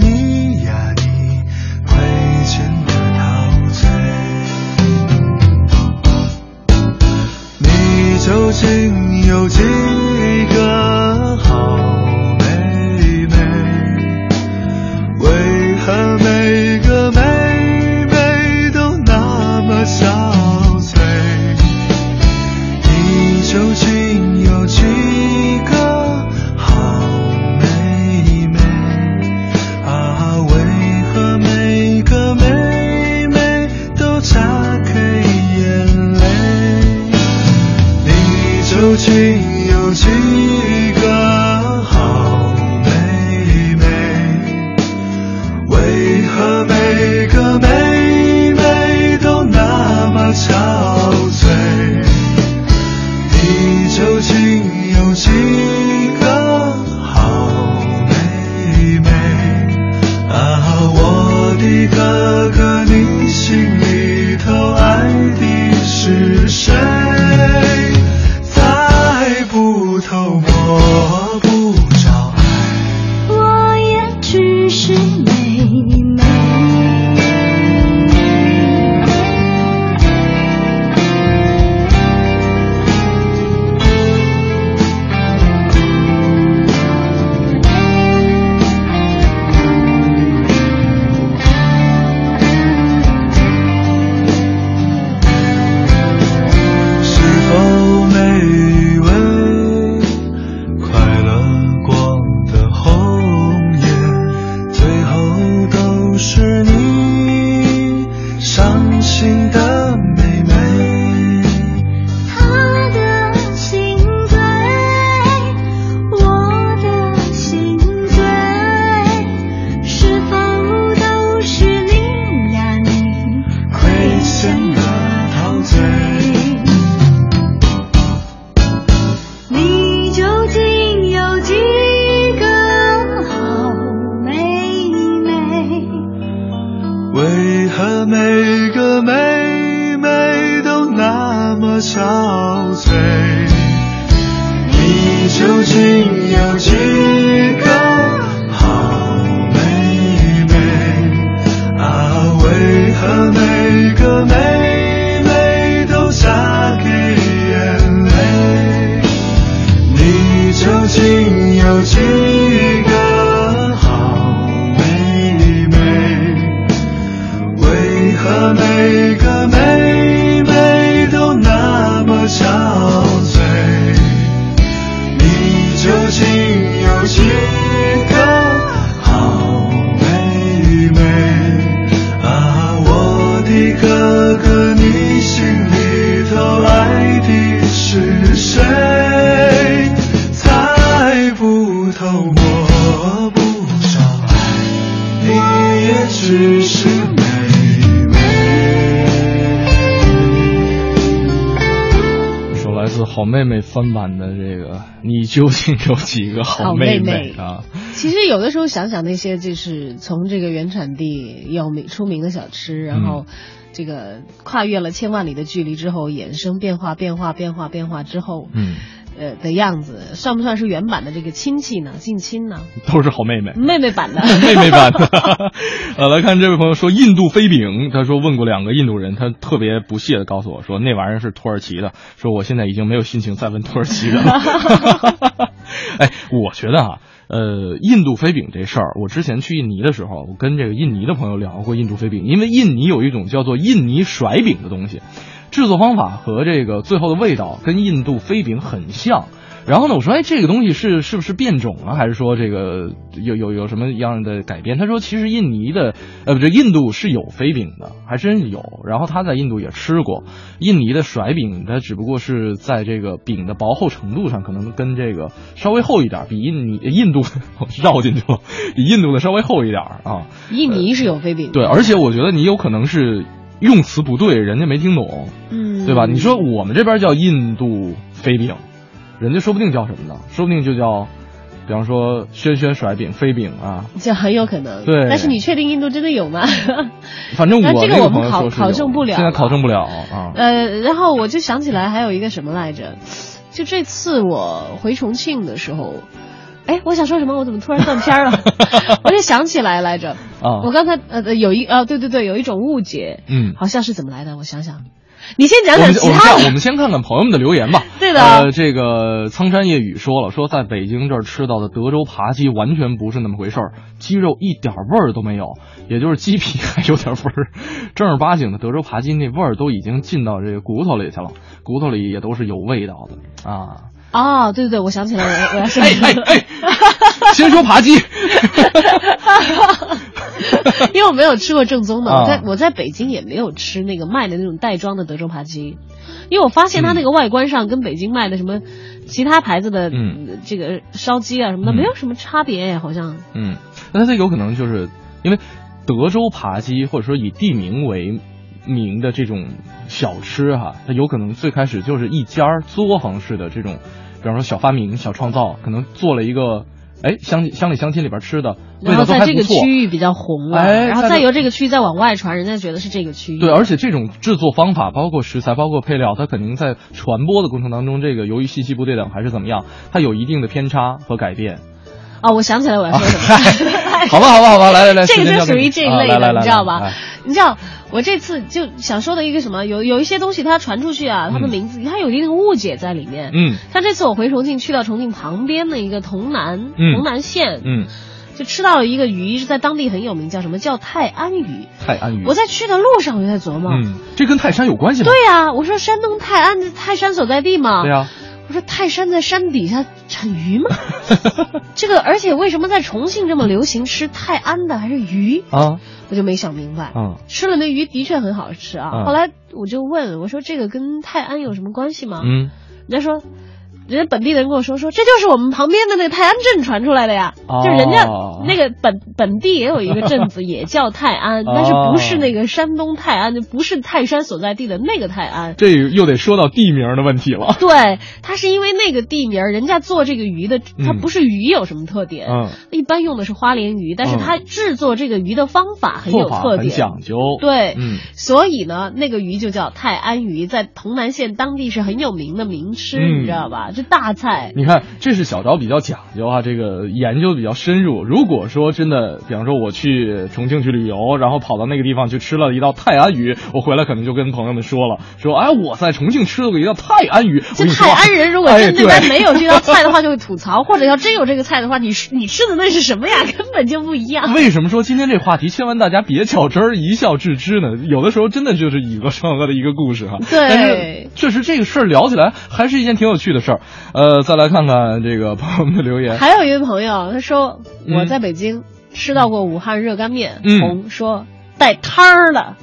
妹妹翻版的这个，你究竟有几个好妹妹？啊？其实有的时候想想那些就是从这个原产地有名出名的小吃，然后这个跨越了千万里的距离之后，衍生变化变化变化变化之后，嗯，呃的样子，算不算是原版的这个亲戚呢？近亲呢？都是好妹妹。妹妹版的。妹妹版的，呃，来看这位朋友说印度飞饼，他说问过两个印度人，他特别不屑的告诉我说那玩意儿是土耳其的，说我现在已经没有心情再问土耳其的了。哎，我觉得啊，呃，印度飞饼这事儿，我之前去印尼的时候，我跟这个印尼的朋友聊过印度飞饼，因为印尼有一种叫做印尼甩饼的东西，制作方法和这个最后的味道跟印度飞饼很像。然后呢，我说，哎，这个东西是是不是变种了，还是说这个有有有什么样的改变？他说，其实印尼的，呃，不对，印度是有飞饼的，还真有。然后他在印度也吃过印尼的甩饼，它只不过是在这个饼的薄厚程度上，可能跟这个稍微厚一点，比印尼印度 绕进去了，比印度的稍微厚一点啊。印尼是有飞饼的，对，而且我觉得你有可能是用词不对，人家没听懂，嗯，对吧？你说我们这边叫印度飞饼。人家说不定叫什么呢？说不定就叫，比方说轩轩甩饼、飞饼啊，这很有可能。对，但是你确定印度真的有吗？反正我这个我们考考证不了，现在考证不了啊。呃，然后我就想起来还有一个什么来着，就这次我回重庆的时候，哎，我想说什么？我怎么突然断片儿了？我就想起来来着。啊我刚才呃呃有一啊对对对，有一种误解，嗯，好像是怎么来的？我想想，你先讲讲其他我们这样，我。们先看看朋友们的留言吧。对的呃，这个苍山夜雨说了，说在北京这儿吃到的德州扒鸡完全不是那么回事儿，鸡肉一点味儿都没有，也就是鸡皮还有点味儿，正儿八经的德州扒鸡那味儿都已经进到这个骨头里去了，骨头里也都是有味道的啊。哦，对对对，我想起来了，我我要说。哎哎哎，先说扒鸡，因为我没有吃过正宗的，啊。我在我在北京也没有吃那个卖的那种袋装的德州扒鸡，因为我发现它那个外观上跟北京卖的什么其他牌子的嗯。这个烧鸡啊什么的嗯。没有什么差别，好像。嗯，那它有可能就是因为德州扒鸡或者说以地名为名的这种小吃哈，它有可能最开始就是一家作坊式的这种，比方说小发明、小创造，可能做了一个哎乡乡里乡亲里边吃的味道都然后在这个。区域比较红了，哎然后再由这个区域再往外传，人家觉得是这个区域。对，而且这种制作方法，包括食材，包括配料，它肯定在传播的过程当中，这个由于信息不对等还是怎么样，它有一定的偏差和改变。哦，我想起来我要说什么了。好吧，好吧，好吧，来来来，这个就属于这一类的，啊来来来你知道吧来？你知道我这次就想说的一个什么，有有一些东西它传出去啊，它的嗯名字它有一定的误解在里面。嗯像这次我回重庆，去到重庆旁边的一个潼南，嗯潼南县，嗯，就吃到了一个鱼，是在当地很有名，叫什么叫泰安鱼。泰安鱼。我在去的路上我就在琢磨，嗯，这跟泰山有关系吗？对呀、我说山东泰安泰山所在地嘛，对呀、我说泰山在山底下产鱼吗？这个，而且为什么在重庆这么流行吃泰安的还是鱼？啊我就没想明白。啊吃了那鱼的确很好吃啊。嗯后来我就问我说这个跟泰安有什么关系吗？嗯人家说。人家本地的人跟我说说，这就是我们旁边的那个泰安镇传出来的呀，哦。就是人家那个本本地也有一个镇子 也叫泰安，但是不是那个山东泰安，就不是泰山所在地的那个泰安。这又得说到地名的问题了。对，它是因为那个地名，人家做这个鱼的，它嗯不是鱼有什么特点，嗯，一般用的是花鲢鱼，但是嗯它制作这个鱼的方法很有特点。讲究。对，嗯。所以呢，那个鱼就叫泰安鱼，在潼南县当地是很有名的名吃，嗯。你知道吧？这大菜。你看，这是小昭比较讲究啊，这个研究比较深入。如果说真的，比方说我去重庆去旅游，然后跑到那个地方去吃了一道泰安鱼，我回来可能就跟朋友们说了，说哎我在重庆吃了个一道泰安鱼。我这泰安人如果哎真那边没有这道菜的话，就会吐槽；或者要真有这个菜的话，你你吃的那是什么呀？根本就不一样。为什么说今天这话题千万大家别较真儿，一笑置之呢？有的时候真的就是以讹传讹的一个故事哈。对但是确实这个事儿聊起来还是一件挺有趣的事儿。呃，再来看看这个朋友们的留言。还有一位朋友，他说嗯我在北京吃到过武汉热干面，嗯红说带汤儿的，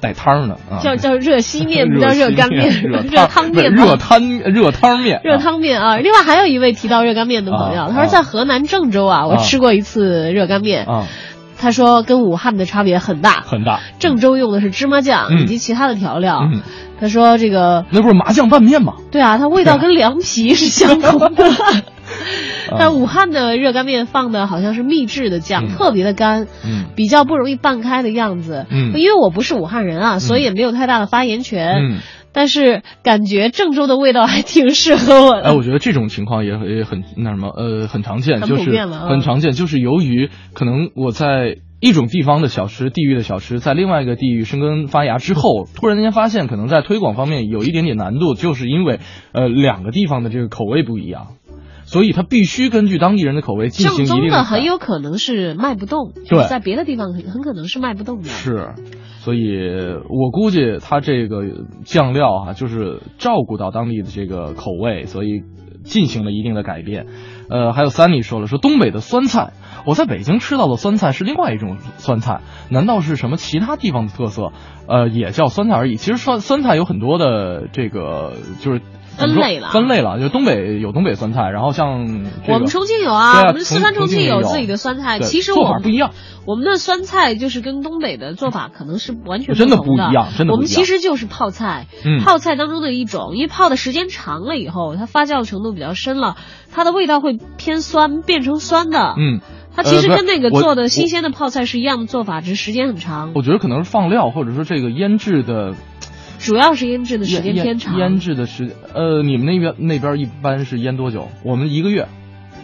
带汤的啊，叫叫热稀面，不叫热干面，热 热汤面热？汤热汤面，热汤面啊！另外还有一位提到热干面的朋友，啊他说在河南郑州啊，我啊吃过一次热干面，啊，他说跟武汉的差别很大，很大。郑州用的是芝麻酱嗯以及其他的调料。嗯，他说这个那不是麻酱拌面吗？对啊，它味道跟凉皮是相同的。啊但武汉的热干面放的好像是秘制的酱，嗯特别的干，嗯比较不容易拌开的样子。嗯因为我不是武汉人啊，所以也没有太大的发言权。嗯，但是感觉郑州的味道还挺适合我的。哎，我觉得这种情况也也很那什么，呃，很常见，就是很常见，就是由于可能我在。一种地方的小吃，地域的小吃，在另外一个地域生根发芽之后，突然间发现可能在推广方面有一点点难度，就是因为呃两个地方的这个口味不一样，所以它必须根据当地人的口味进行一定改的很有可能是卖不动，对就是在别的地方很很可能是卖不动的。是，所以我估计它这个酱料啊，就是照顾到当地的这个口味，所以进行了一定的改变。呃，还有三妮说了，说东北的酸菜，我在北京吃到的酸菜是另外一种酸菜，难道是什么其他地方的特色？呃，也叫酸菜而已。其实酸酸菜有很多的这个就是。分类了分类了，就东北有东北酸菜，然后像这个我们重庆有啊，啊我们四川、重重庆有自己的酸菜。其实做我们法不一样，我们的酸菜就是跟东北的做法可能是完全真的不一样真的不一样我们其实就是泡菜，嗯泡菜当中的一种，因为泡的时间长了以后，它发酵程度比较深了，它的味道会偏酸，变成酸的。嗯，它其实呃跟那个做的新鲜的泡菜是一样的做法，只是时间很长。我觉得可能是放料，或者说这个腌制的，主要是腌制的时间偏长。腌制的时呃，你们那边那边一般是腌多久？我们一个月。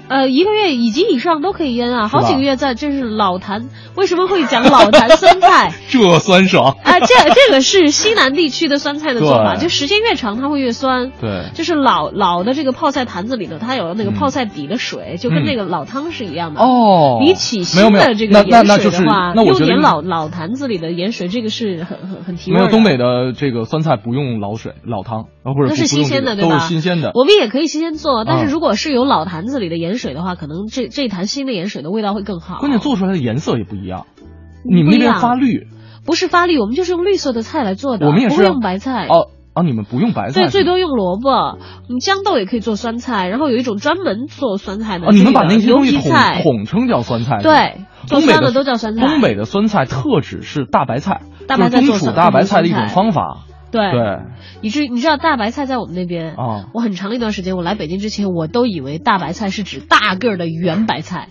呃，一个月以及以上都可以腌啊，好几个月在。这是老坛，为什么会讲老坛酸菜？这酸爽。啊，这这个是西南地区的酸菜的做法，就时间越长它会越酸。对，就是老老的这个泡菜坛子里头，它有那个嗯泡菜底的水，就跟嗯那个老汤是一样的。哦比起新的这那个盐水的话，用点老老坛子里的盐水，这个是很很很提味儿。没有东北的这个酸菜不用老水老汤啊，或者那是新鲜的，对吧？是新鲜的。我们也可以新鲜做，但是嗯如果是有老坛子里的盐水的话，可能这这坛新的盐水的味道会更好。关键做出来的颜色也不一样。嗯你们那边发绿，不是发绿，我们就是用绿色的菜来做的，我们也是不用白菜。哦啊，你们不用白菜对，最多用萝卜，你豇豆也可以做酸菜，然后有一种专门做酸菜的。哦，你们把这个那些东西统统称叫酸菜。对，做东北的酸的都叫酸菜。东北的酸菜特指是大白菜，大白菜就是冬储做大白菜的一种方法。对对以至于你知道大白菜在我们那边啊我很长一段时间，我来北京之前，我都以为大白菜是指大个儿的圆白菜。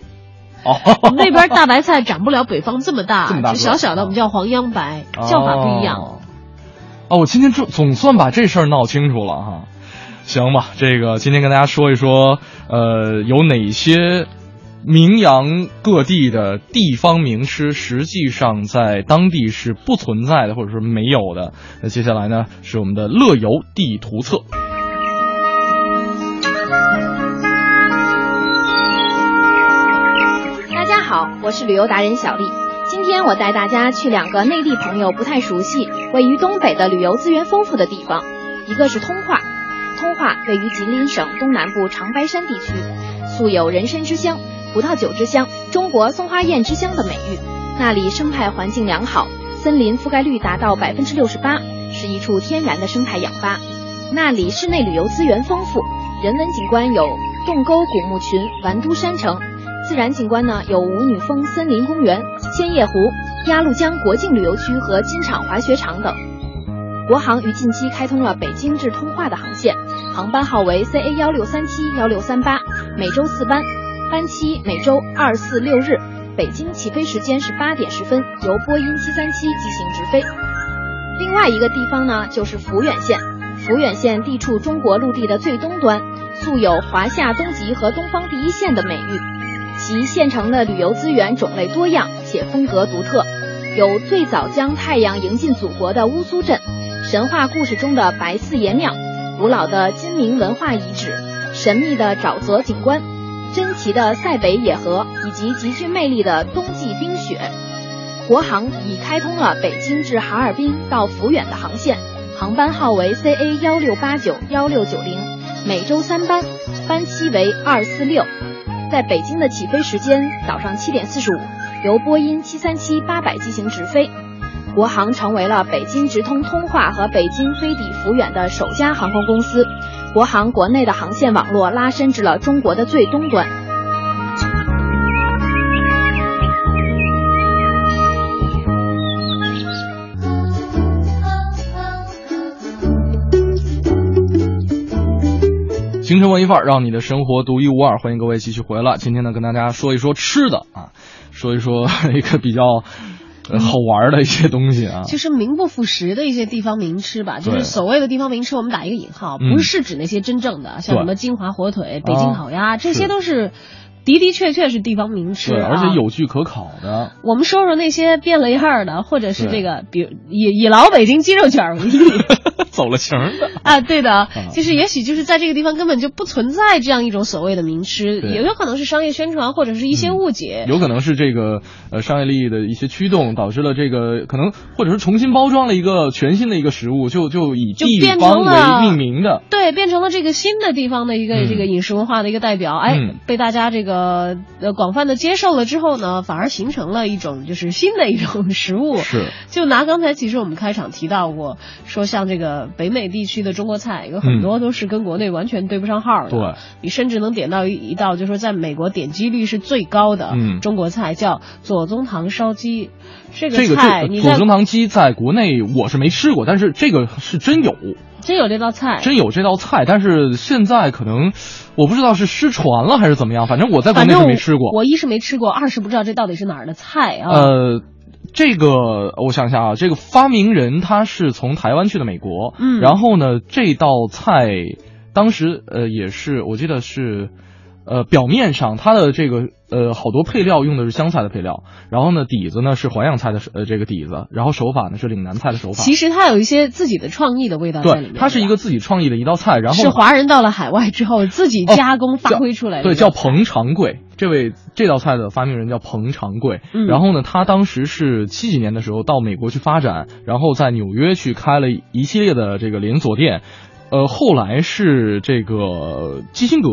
哦，我们那边大白菜长不了北方这么大，这么大就小小的，我们叫黄秧白，叫法不一样。哦。哦，我今天总总算把这事儿闹清楚了哈。行吧，这个今天跟大家说一说，呃，有哪些名扬各地的地方名吃，实际上在当地是不存在的，或者说没有的。那接下来呢，是我们的乐游地图册。大家好，我是旅游达人小丽。今天我带大家去两个内地朋友不太熟悉、位于东北的旅游资源丰富的地方。一个是通化，通化位于吉林省东南部长白山地区，素有“人参之乡”、“葡萄酒之乡”、“中国松花宴之乡”的美誉。那里生态环境良好，森林覆盖率达到百分之六十八，是一处天然的生态氧吧。那里室内旅游资源丰富，人文景观有洞沟古墓群、完都山城。自然景观呢有舞女峰森林公园、千叶湖、鸭绿江国境旅游区和金场滑雪场等。国航于近期开通了北京至通化的航线，航班号为 CA 幺六三七幺六三八，每周四班，班期每周二四六日。北京起飞时间是八点十分，由波音七三七进行直飞。另外一个地方呢，就是抚远县。抚远县地处中国陆地的最东端，素有“华夏东极”和“东方第一县”的美誉。其县城的旅游资源种类多样且风格独特，有最早将太阳迎进祖国的乌苏镇，神话故事中的白寺爷庙，古老的金明文化遗址，神秘的沼泽景观，珍奇的塞北野河，以及极具魅力的冬季冰雪。国航已开通了北京至哈尔滨到抚远的航线，航班号为 CA 幺六八九幺六九零，每周三班，班期为二四六。在北京的起飞时间早上七点四十五，由波音七三七八百进行直飞。国航成为了北京直通通化和北京飞抵抚远的首家航空公司。国航国内的航线网络拉伸至了中国的最东端。行程文艺范儿，让你的生活独一无二。欢迎各位继续回来。今天呢，跟大家说一说吃的啊，说一说 一个比较好玩的一些东西啊。就是名不副实的一些地方名吃吧，就是所谓的地方名吃，我们打一个引号，嗯不是指那些真正的，像什么金华火腿、北京烤鸭，这些都是的的确确是地方名吃而且有据可考的。我们说说那些变了样儿的，或者是这个，比如以以老北京鸡肉卷为例 走了形儿的。啊，对的，就是也许就是在这个地方根本就不存在这样一种所谓的名吃，也有可能是商业宣传或者是一些误解。有可能是这个呃商业利益的一些驱动，导致了这个可能或者是重新包装了一个全新的一个食物，就就以地就变方成了为命名的。对，变成了这个新的地方的一个、嗯这个饮食文化的一个代表，哎，嗯被大家这个呃广泛的接受了之后呢，反而形成了一种就是新的一种食物。是，就拿刚才其实我们开场提到过，说像这个北美地区的中国菜，有很多都是跟国内完全对不上号的。对，你甚至能点到一一道，就是说在美国点击率是最高的嗯中国菜，叫左宗棠烧鸡。这个这个菜你左宗棠鸡在国内我是没吃过，但是这个是真有，真有这道菜，真有这道菜，但是现在可能我不知道是失传了还是怎么样，反正我在国内反正是没吃过。我一是没吃过，二是不知道这到底是哪儿的菜啊。呃，这个我想想啊，这个发明人他是从台湾去的美国，嗯然后呢，这道菜当时呃也是我记得是。呃，表面上它的这个呃好多配料用的是湘菜的配料，然后呢底子呢是淮扬菜的呃这个底子，然后手法呢是岭南菜的手法。其实它有一些自己的创意的味道在里面，，对它是一个自己创意的一道菜，然后是华人到了海外之后自己加工发挥出来的、对，叫彭长贵。这位这道菜的发明人叫彭长贵。嗯然后呢，他当时是七几年的时候到美国去发展，然后在纽约去开了一系列的这个连锁店。呃，后来是这个基辛格，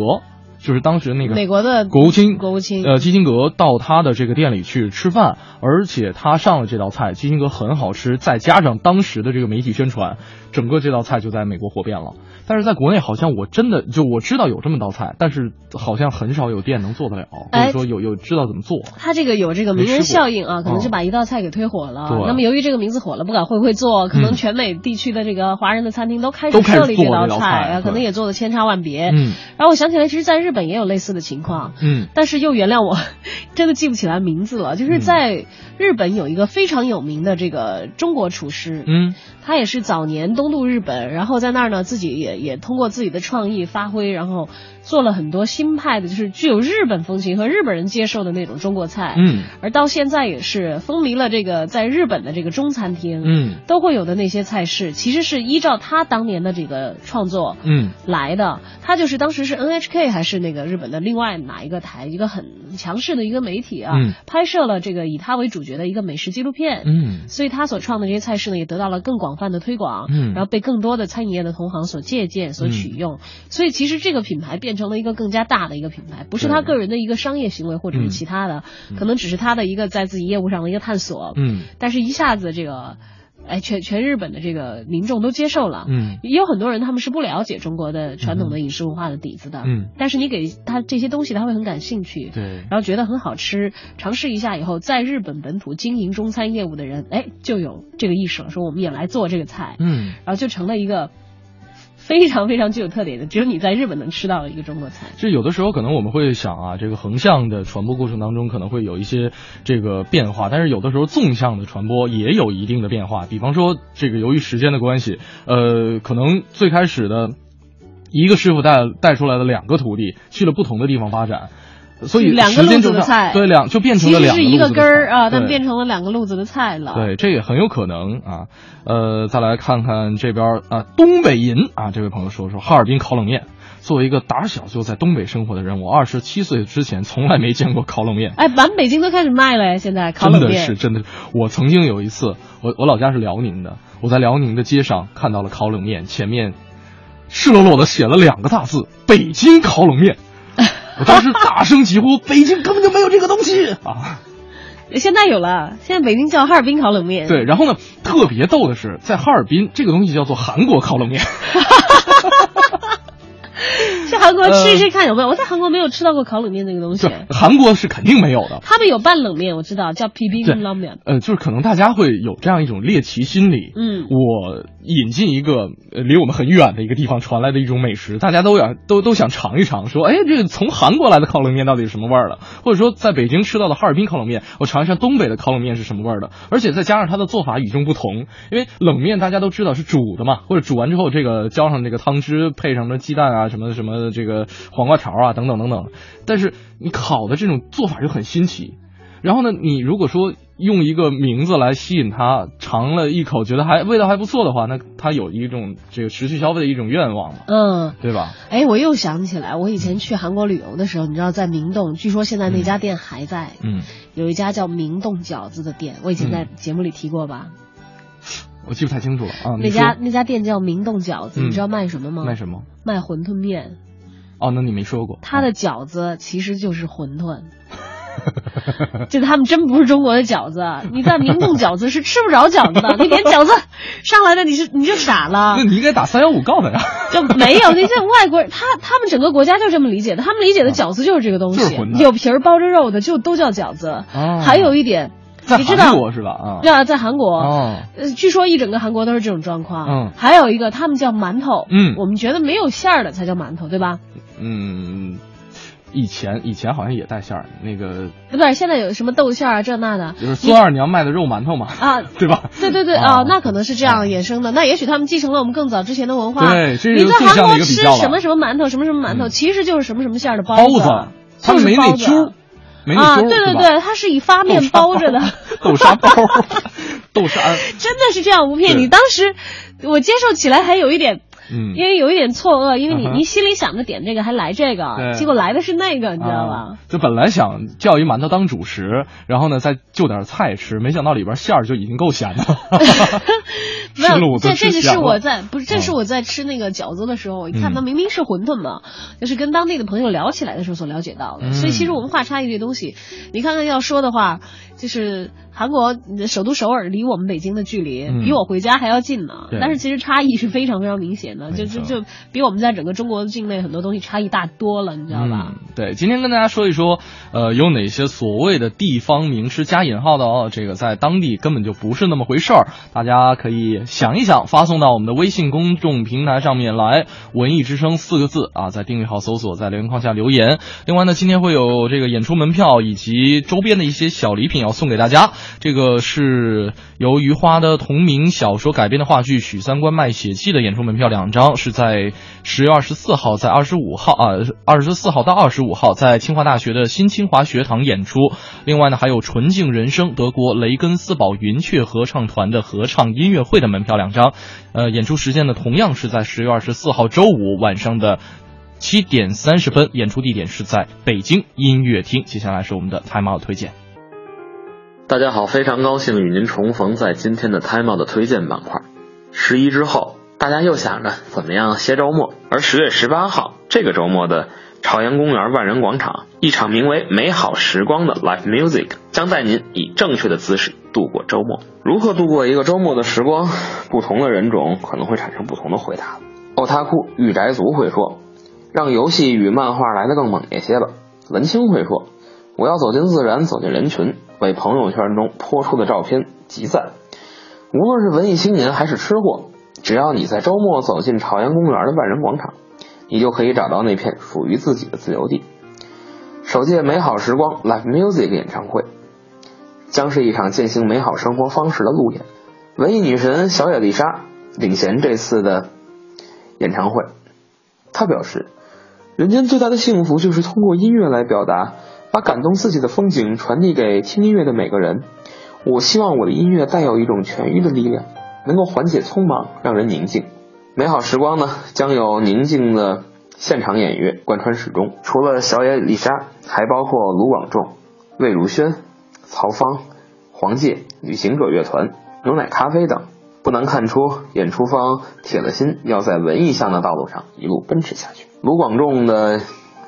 就是当时那个美国的国务卿，国务卿呃，基辛格到他的这个店里去吃饭，而且他上了这道菜，基辛格很好吃，再加上当时的这个媒体宣传，整个这道菜就在美国火遍了。但是在国内好像我真的就我知道有这么道菜，但是好像很少有店能做得了，或哎者说有有知道怎么做。它这个有这个名人效应啊，可能是把一道菜给推火了。对那么由于这个名字火了，不管会不会做，可能嗯全美地区的这个华人的餐厅都开始设立这道菜可能也做的千差万别。嗯然后我想起来，其实在日本也有类似的情况。嗯但是又原谅我，真的记不起来名字了。就是在日本有一个非常有名的这个中国厨师，嗯。他也是早年东渡日本，然后在那儿呢自己也也通过自己的创意发挥，然后做了很多新派的，就是具有日本风情和日本人接受的那种中国菜。嗯而到现在也是风靡了这个在日本的这个中餐厅，嗯都会有的那些菜式，其实是依照他当年的这个创作，嗯来的。他就是当时是 NHK 还是那个日本的另外哪一个台，一个很强势的一个媒体啊，嗯拍摄了这个以他为主角的一个美食纪录片。嗯所以他所创的这些菜式呢，也得到了更广泛的推广，嗯然后被更多的餐饮业的同行所借鉴、所取用。所以其实这个品牌变成了一个更加大的一个品牌，不是他个人的一个商业行为或者是其他的，可能只是他的一个在自己业务上的一个探索。嗯。但是一下子这个，哎，全全日本的这个民众都接受了。嗯。也有很多人他们是不了解中国的传统的饮食文化的底子的，嗯。但是你给他这些东西，他会很感兴趣，对。然后觉得很好吃，尝试一下以后，在日本本土经营中餐业务的人，哎，就有这个意识了，说我们也来做这个菜，嗯。然后就成了一个非常非常具有特点的，只有你在日本能吃到的一个中国菜。就有的时候可能我们会想啊，这个横向的传播过程当中可能会有一些这个变化，但是有的时候纵向的传播也有一定的变化。比方说，这个由于时间的关系，呃，可能最开始的一个师傅带带出来的两个徒弟去了不同的地方发展，所以两个路子的菜，对两就变成其实了两是一个路子的根儿啊，但对变成了两个路子的菜了。对，这也很有可能啊。呃，再来看看这边啊，东北银啊，这位朋友说说哈尔滨烤冷面。作为一个打小就在东北生活的人，我二十七岁之前从来没见过烤冷面。哎，满北京都开始卖了呀，现在烤冷面真的是真的，我曾经有一次，我我老家是辽宁的，我在辽宁的街上看到了烤冷面，前面赤裸裸的写了两个大字“北京烤冷面”，我当时大声疾呼：“北京根本就没有这个东西啊！”现在有了，现在北京叫哈尔滨烤冷面。对，然后呢，特别逗的是，在哈尔滨这个东西叫做韩国烤冷面。去韩国吃一吃看有没有。我在韩国没有吃到过烤冷面这个东西就。韩国是肯定没有的。他们有拌冷面，我知道叫皮皮对冷面。呃，就是可能大家会有这样一种猎奇心理。嗯我引进一个呃离我们很远的一个地方传来的一种美食，大家都要都都想尝一尝，说，哎，这个从韩国来的烤冷面到底是什么味儿的？或者说在北京吃到的哈尔滨烤冷面，我尝一尝东北的烤冷面是什么味儿的？而且再加上它的做法与众不同，因为冷面大家都知道是煮的嘛，或者煮完之后这个浇上这个汤汁，配上什么鸡蛋啊，什么什么这个黄瓜条啊等等等等，但是你烤的这种做法就很新奇。然后呢，你如果说用一个名字来吸引他，尝了一口觉得还味道还不错的话，那他有一种这个持续消费的一种愿望嘛，嗯，对吧？哎，我又想起来，我以前去韩国旅游的时候，你知道在明洞，据说现在那家店还在，嗯，有一家叫明洞饺子的店，我以前在节目里提过吧？我记不太清楚了啊。那家那家店叫明洞饺子，嗯你知道卖什么吗？卖什么？卖馄饨面。哦，那你没说过。他的饺子其实就是馄饨。就他们真不是中国的饺子，你在明洞饺子是吃不着饺子的，你点饺子上来的你是你就傻了那，你应该打三幺五告他呀。就没有那些外国人，他他们整个国家就这么理解的，他们理解的饺子就是这个东西就是，有皮儿包着肉的就都叫饺子。啊还有一点，在你知道韩国是吧？啊。要在韩国，据说一整个韩国都是这种状况。嗯还有一个，他们叫馒头。嗯我们觉得没有馅儿的才叫馒头，对吧？嗯，以前以前好像也带馅儿，那个不是现在有什么豆馅儿啊这那的，就是孙二娘卖的肉馒头嘛，啊，对吧？对对对啊啊，那可能是这样衍生的。那也许他们继承了我们更早之前的文化。对这是你在韩国吃什么什么馒头，什么什么馒头，其实就是什么什么馅儿的包子，子，他就是们没那包子啊，对对对，它是以发面包着的。豆沙 包，豆沙儿，真的是这样，不骗，你当时我接受起来还有一点。嗯。因为有一点错愕，因为你嗯你心里想着点这个还来这个，结果来的是那个，你知道吧？啊？就本来想叫一馒头当主食，然后呢再就点菜吃，没想到里边馅儿就已经够咸的，没有，这这个是我在不是，这是嗯。我在吃那个饺子的时候，我一看嗯它明明是馄饨嘛，就是跟当地的朋友聊起来的时候所了解到的。嗯。所以其实文化差异这东西，你看看要说的话，就是韩国首都首尔离我们北京的距离、嗯。比我回家还要近呢，但是其实差异是非常非常明显的，就就就比我们在整个中国境内很多东西差异大多了，你知道吧？嗯，对，今天跟大家说一说，呃，有哪些所谓的地方名师加引号的？哦，这个在当地根本就不是那么回事儿，大家可以想一想，发送到我们的微信公众平台上面来，“文艺之声”四个字啊，在订阅号搜索，在留言框下留言。另外呢，今天会有这个演出门票以及周边的一些小礼品要送给大家，这个是由余华的同名小说改编的话剧《许三观卖血记》的演出门票两张，是在十月二十四号，在二十五号啊，二十四号到二十五号在清华大学的新清华学堂演出。另外呢，还有《纯净人生》德国雷根斯堡云雀合唱团的合唱音乐会的门票两张，呃，演出时间呢同样是在十月二十四号周五晚上的。七点三十分，演出地点是在北京音乐厅。接下来是我们的 Time Out 推荐。大家好，非常高兴与您重逢在今天的 Time 的推荐板块。十一之后，大家又想着怎么样歇周末，而十月十八号这个周末的朝阳公园万人广场，一场名为“美好时光”的 Live Music 将带您以正确的姿势度过周末。如何度过一个周末的时光？不同的人种可能会产生不同的回答。奥塔库御宅族会说：“让游戏与漫画来得更猛烈些吧。”文青会说：“我要走进自然，走进人群，为朋友圈中泼出的照片集赞。”无论是文艺青年还是吃货，只要你在周末走进朝阳公园的万人广场，你就可以找到那片属于自己的自由地。首届美好时光 Live Music 演唱会将是一场践行美好生活方式的路演。文艺女神小野丽莎领衔这次的演唱会，她表示：“人间最大的幸福就是通过音乐来表达，把感动自己的风景传递给听音乐的每个人。我希望我的音乐带有一种痊愈的力量，能够缓解匆忙，让人宁静。美好时光呢，将有宁静的现场演乐贯穿始终。除了小野丽莎，还包括卢广仲、魏如萱、曹芳、黄玠、旅行者乐团、牛奶咖啡等。不难看出，演出方铁了心要在文艺向的道路上一路奔驰下去。卢广仲的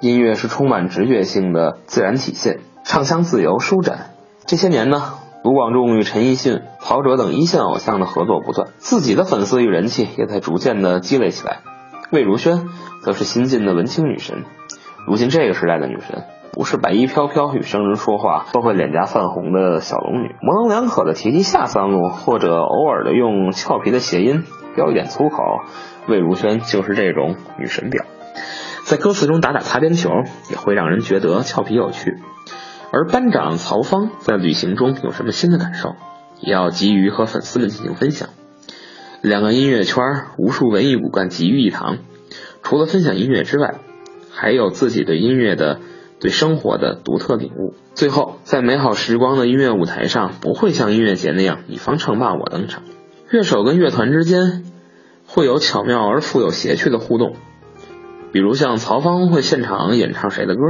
音乐是充满直觉性的自然体现，唱腔自由舒展。这些年呢，卢广仲与陈奕迅、陶喆等一线偶像的合作不断，自己的粉丝与人气也在逐渐的积累起来。魏如萱则是新晋的文青女神，如今这个时代的女神，不是白衣飘飘与生人说话都会脸颊泛红的小龙女，模棱两可的提及下三路，或者偶尔的用俏皮的谐音飙一点粗口，魏如萱就是这种女神婊。在歌词中打打擦边球，也会让人觉得俏皮有趣。而班长曹芳在旅行中有什么新的感受，也要急于和粉丝们进行分享。两个音乐圈无数文艺骨干集于一堂，除了分享音乐之外，还有自己对音乐的、对生活的独特领悟。最后，在美好时光的音乐舞台上，不会像音乐节那样你方唱罢我登场，乐手跟乐团之间会有巧妙而富有谐趣的互动。比如像曹芳会现场演唱谁的歌，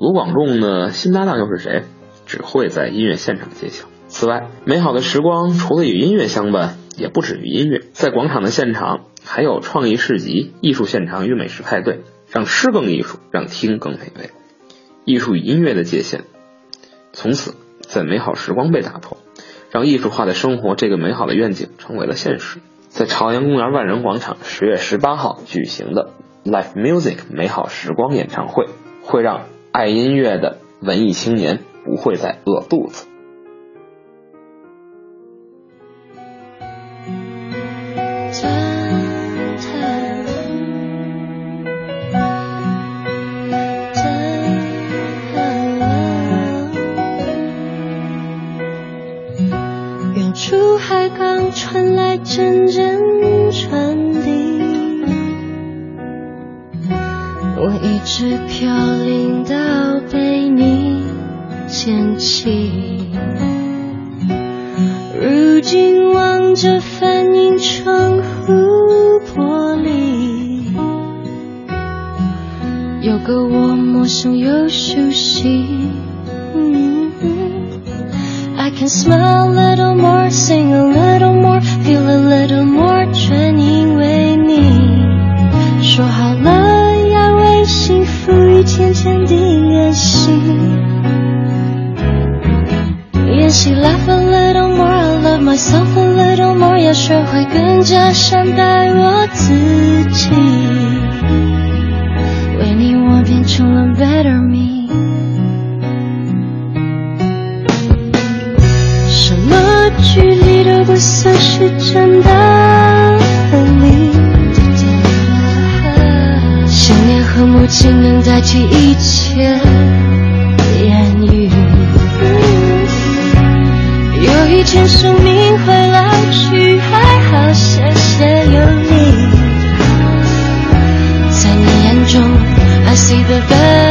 卢广仲的新搭档又是谁，只会在音乐现场揭晓。此外，美好的时光除了与音乐相伴，也不止于音乐。在广场的现场，还有创意市集、艺术现场与美食派对，让吃更艺术，让听更美味。艺术与音乐的界限，从此在美好时光被打破，让艺术化的生活这个美好的愿景成为了现实。在朝阳公园万人广场十月十八号举行的 Live Music 美好时光演唱会，会让爱音乐的文艺青年不会再饿肚子。See the better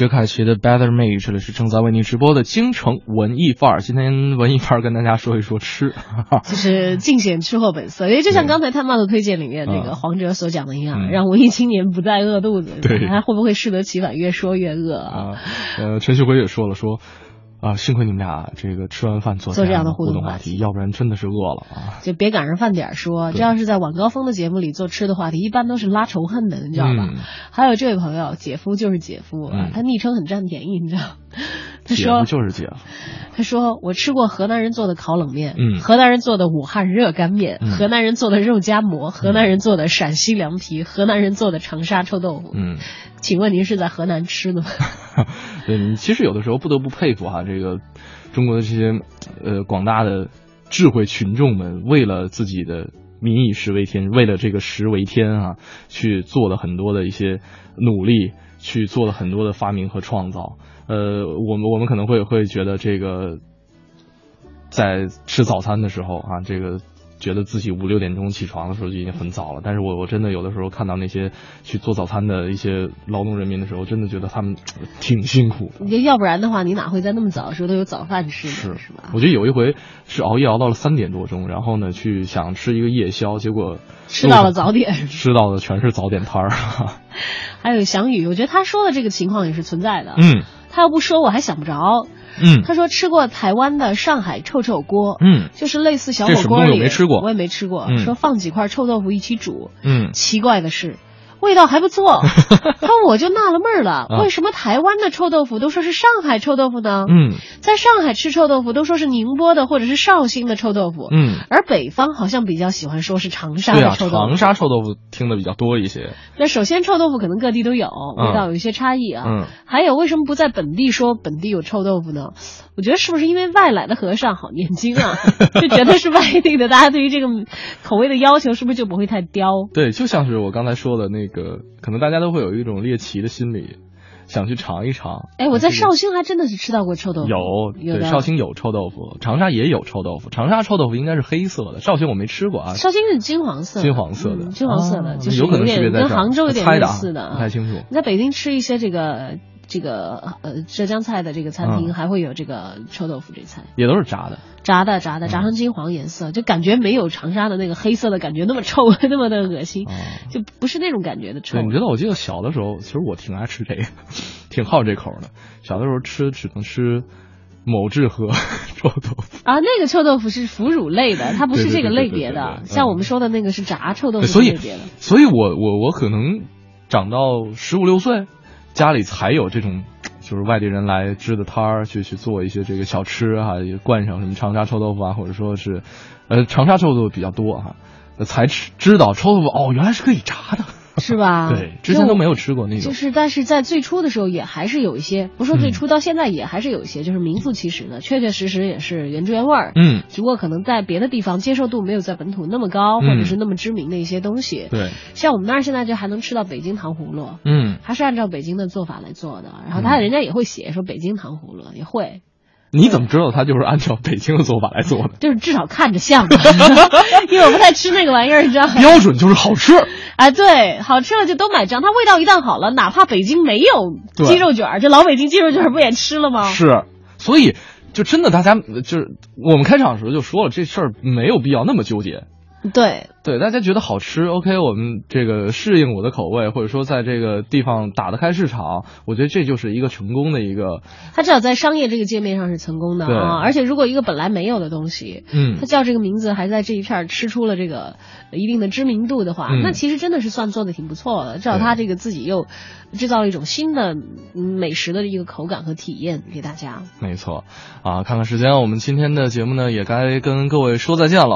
薛凯琪的 Better Me，这里是正在为您直播的京城文艺范儿。今天文艺范儿跟大家说一说吃，就是尽显吃货本色，因为就像刚才探妈的推荐里面那个啊黄哲所讲的一样，嗯让文艺青年不再饿肚子，对他会不会适得其反，越说越饿啊？啊，呃，陈旭辉也说了说。啊，幸亏你们俩这个吃完饭做做这样的互互动话话题，要不然真的是饿了啊。就别赶上饭点儿说，这要是在晚高峰的节目里做吃的话题，一般都是拉仇恨的，你知道吧？嗯还有这位朋友，姐夫就是姐夫啊，嗯他昵称很占便宜，你知道？他姐说夫就是姐夫，他说我吃过河南人做的烤冷面，嗯河南人做的武汉热干面，嗯河南人做的肉夹馍，河南人做的陕西凉皮，河南人做的长沙臭豆腐。嗯，请问您是在河南吃的吗？对你其实有的时候不得不佩服哈、这个中国的这些呃广大的智慧群众们，为了自己的民以食为天，为了这个食为天啊，去做了很多的一些努力，去做了很多的发明和创造。呃，我们我们可能会会觉得这个在吃早餐的时候啊，这个觉得自己五六点钟起床的时候就已经很早了。但是我我真的有的时候看到那些去做早餐的一些劳动人民的时候，真的觉得他们呃挺辛苦的。你要不然的话，你哪会在那么早的时候都有早饭吃呢？是是吧？我觉得有一回是熬夜熬到了三点多钟，然后呢去想吃一个夜宵，结果吃到了早点 吃到的全是早点摊儿。还有翔宇，我觉得他说的这个情况也是存在的。嗯他要不说，我还想不着。嗯。他说吃过台湾的上海臭臭锅，嗯。就是类似小火锅里，我没吃过。我也没吃过。嗯。说放几块臭豆腐一起煮，嗯。奇怪的是，味道还不错。那我就纳了闷儿了，啊为什么台湾的臭豆腐都说是上海臭豆腐呢？嗯在上海吃臭豆腐都说是宁波的或者是绍兴的臭豆腐，嗯，而北方好像比较喜欢说是长沙的臭豆腐。长沙臭豆腐听的比较多一些。那首先臭豆腐可能各地都有，味道有一些差异啊。嗯还有为什么不在本地说本地有臭豆腐呢？我觉得是不是因为外来的和尚好念经啊？就觉得是外地的，大家对于这个口味的要求是不是就不会太刁？对，就像是我刚才说的那个，可能大家都会有一种猎奇的心理，想去尝一尝。哎，我在绍兴还真的是吃到过臭豆腐，有，有对，绍兴有臭豆腐，长沙也有臭豆腐。长沙臭豆腐应该是黑色的，绍兴我没吃过啊。绍兴是金黄色的，金黄色的嗯金黄色的，啊就是有可能区别点跟在杭州有点类似的不太清楚你在北京吃一些这个这个呃浙江菜的这个餐厅，嗯还会有这个臭豆腐这菜。也都是炸的。炸的炸的炸成金黄颜色，就感觉没有长沙的那个黑色的感觉那么臭，那么的恶心，就不是那种感觉的臭哦对，。你知道，我记得小的时候，其实我挺爱吃这个，挺好这口的。小的时候吃只能吃某志和 臭豆腐。啊，那个臭豆腐是腐乳类的，它不是这个类别的。像我们说的那个是炸臭豆腐，所以腐类别的。，所以我我我可能长到十五六岁，家里才有这种，就是外地人来支的摊儿，去去做一些这个小吃哈，也灌上什么长沙臭豆腐啊，或者说是，呃，长沙臭豆腐比较多哈、才知知道臭豆腐哦，原来是可以炸的。是吧？对，之前都没有吃过那种。就是，但是在最初的时候也还是有一些，不说最初，到现在也还是有一些，就是名副其实的，确确实实也是原汁原味儿。嗯，只不过可能在别的地方接受度没有在本土那么高，嗯或者是那么知名的一些东西。对，像我们那儿现在就还能吃到北京糖葫芦，嗯，还是按照北京的做法来做的。然后他人家也会写说北京糖葫芦也会，你怎么知道他就是按照北京的做法来做的？就是至少看着像，因为我不太吃那个玩意儿，你知道吗？标准就是好吃。哎，对，好吃了就都买账。它味道一旦好了，哪怕北京没有鸡肉卷儿，这老北京鸡肉卷儿不也吃了吗？是，所以就真的大家就是我们开场的时候就说了，这事儿没有必要那么纠结。对，对，大家觉得好吃，OK，我们这个适应我的口味，或者说在这个地方打得开市场，我觉得这就是一个成功的一个，它至少在商业这个界面上是成功的啊。而且如果一个本来没有的东西，嗯它叫这个名字还在这一片儿吃出了这个一定的知名度的话，嗯那其实真的是算做的挺不错的。至少它这个自己又制造了一种新的嗯美食的一个口感和体验给大家。没错啊。看看时间，我们今天的节目呢也该跟各位说再见了。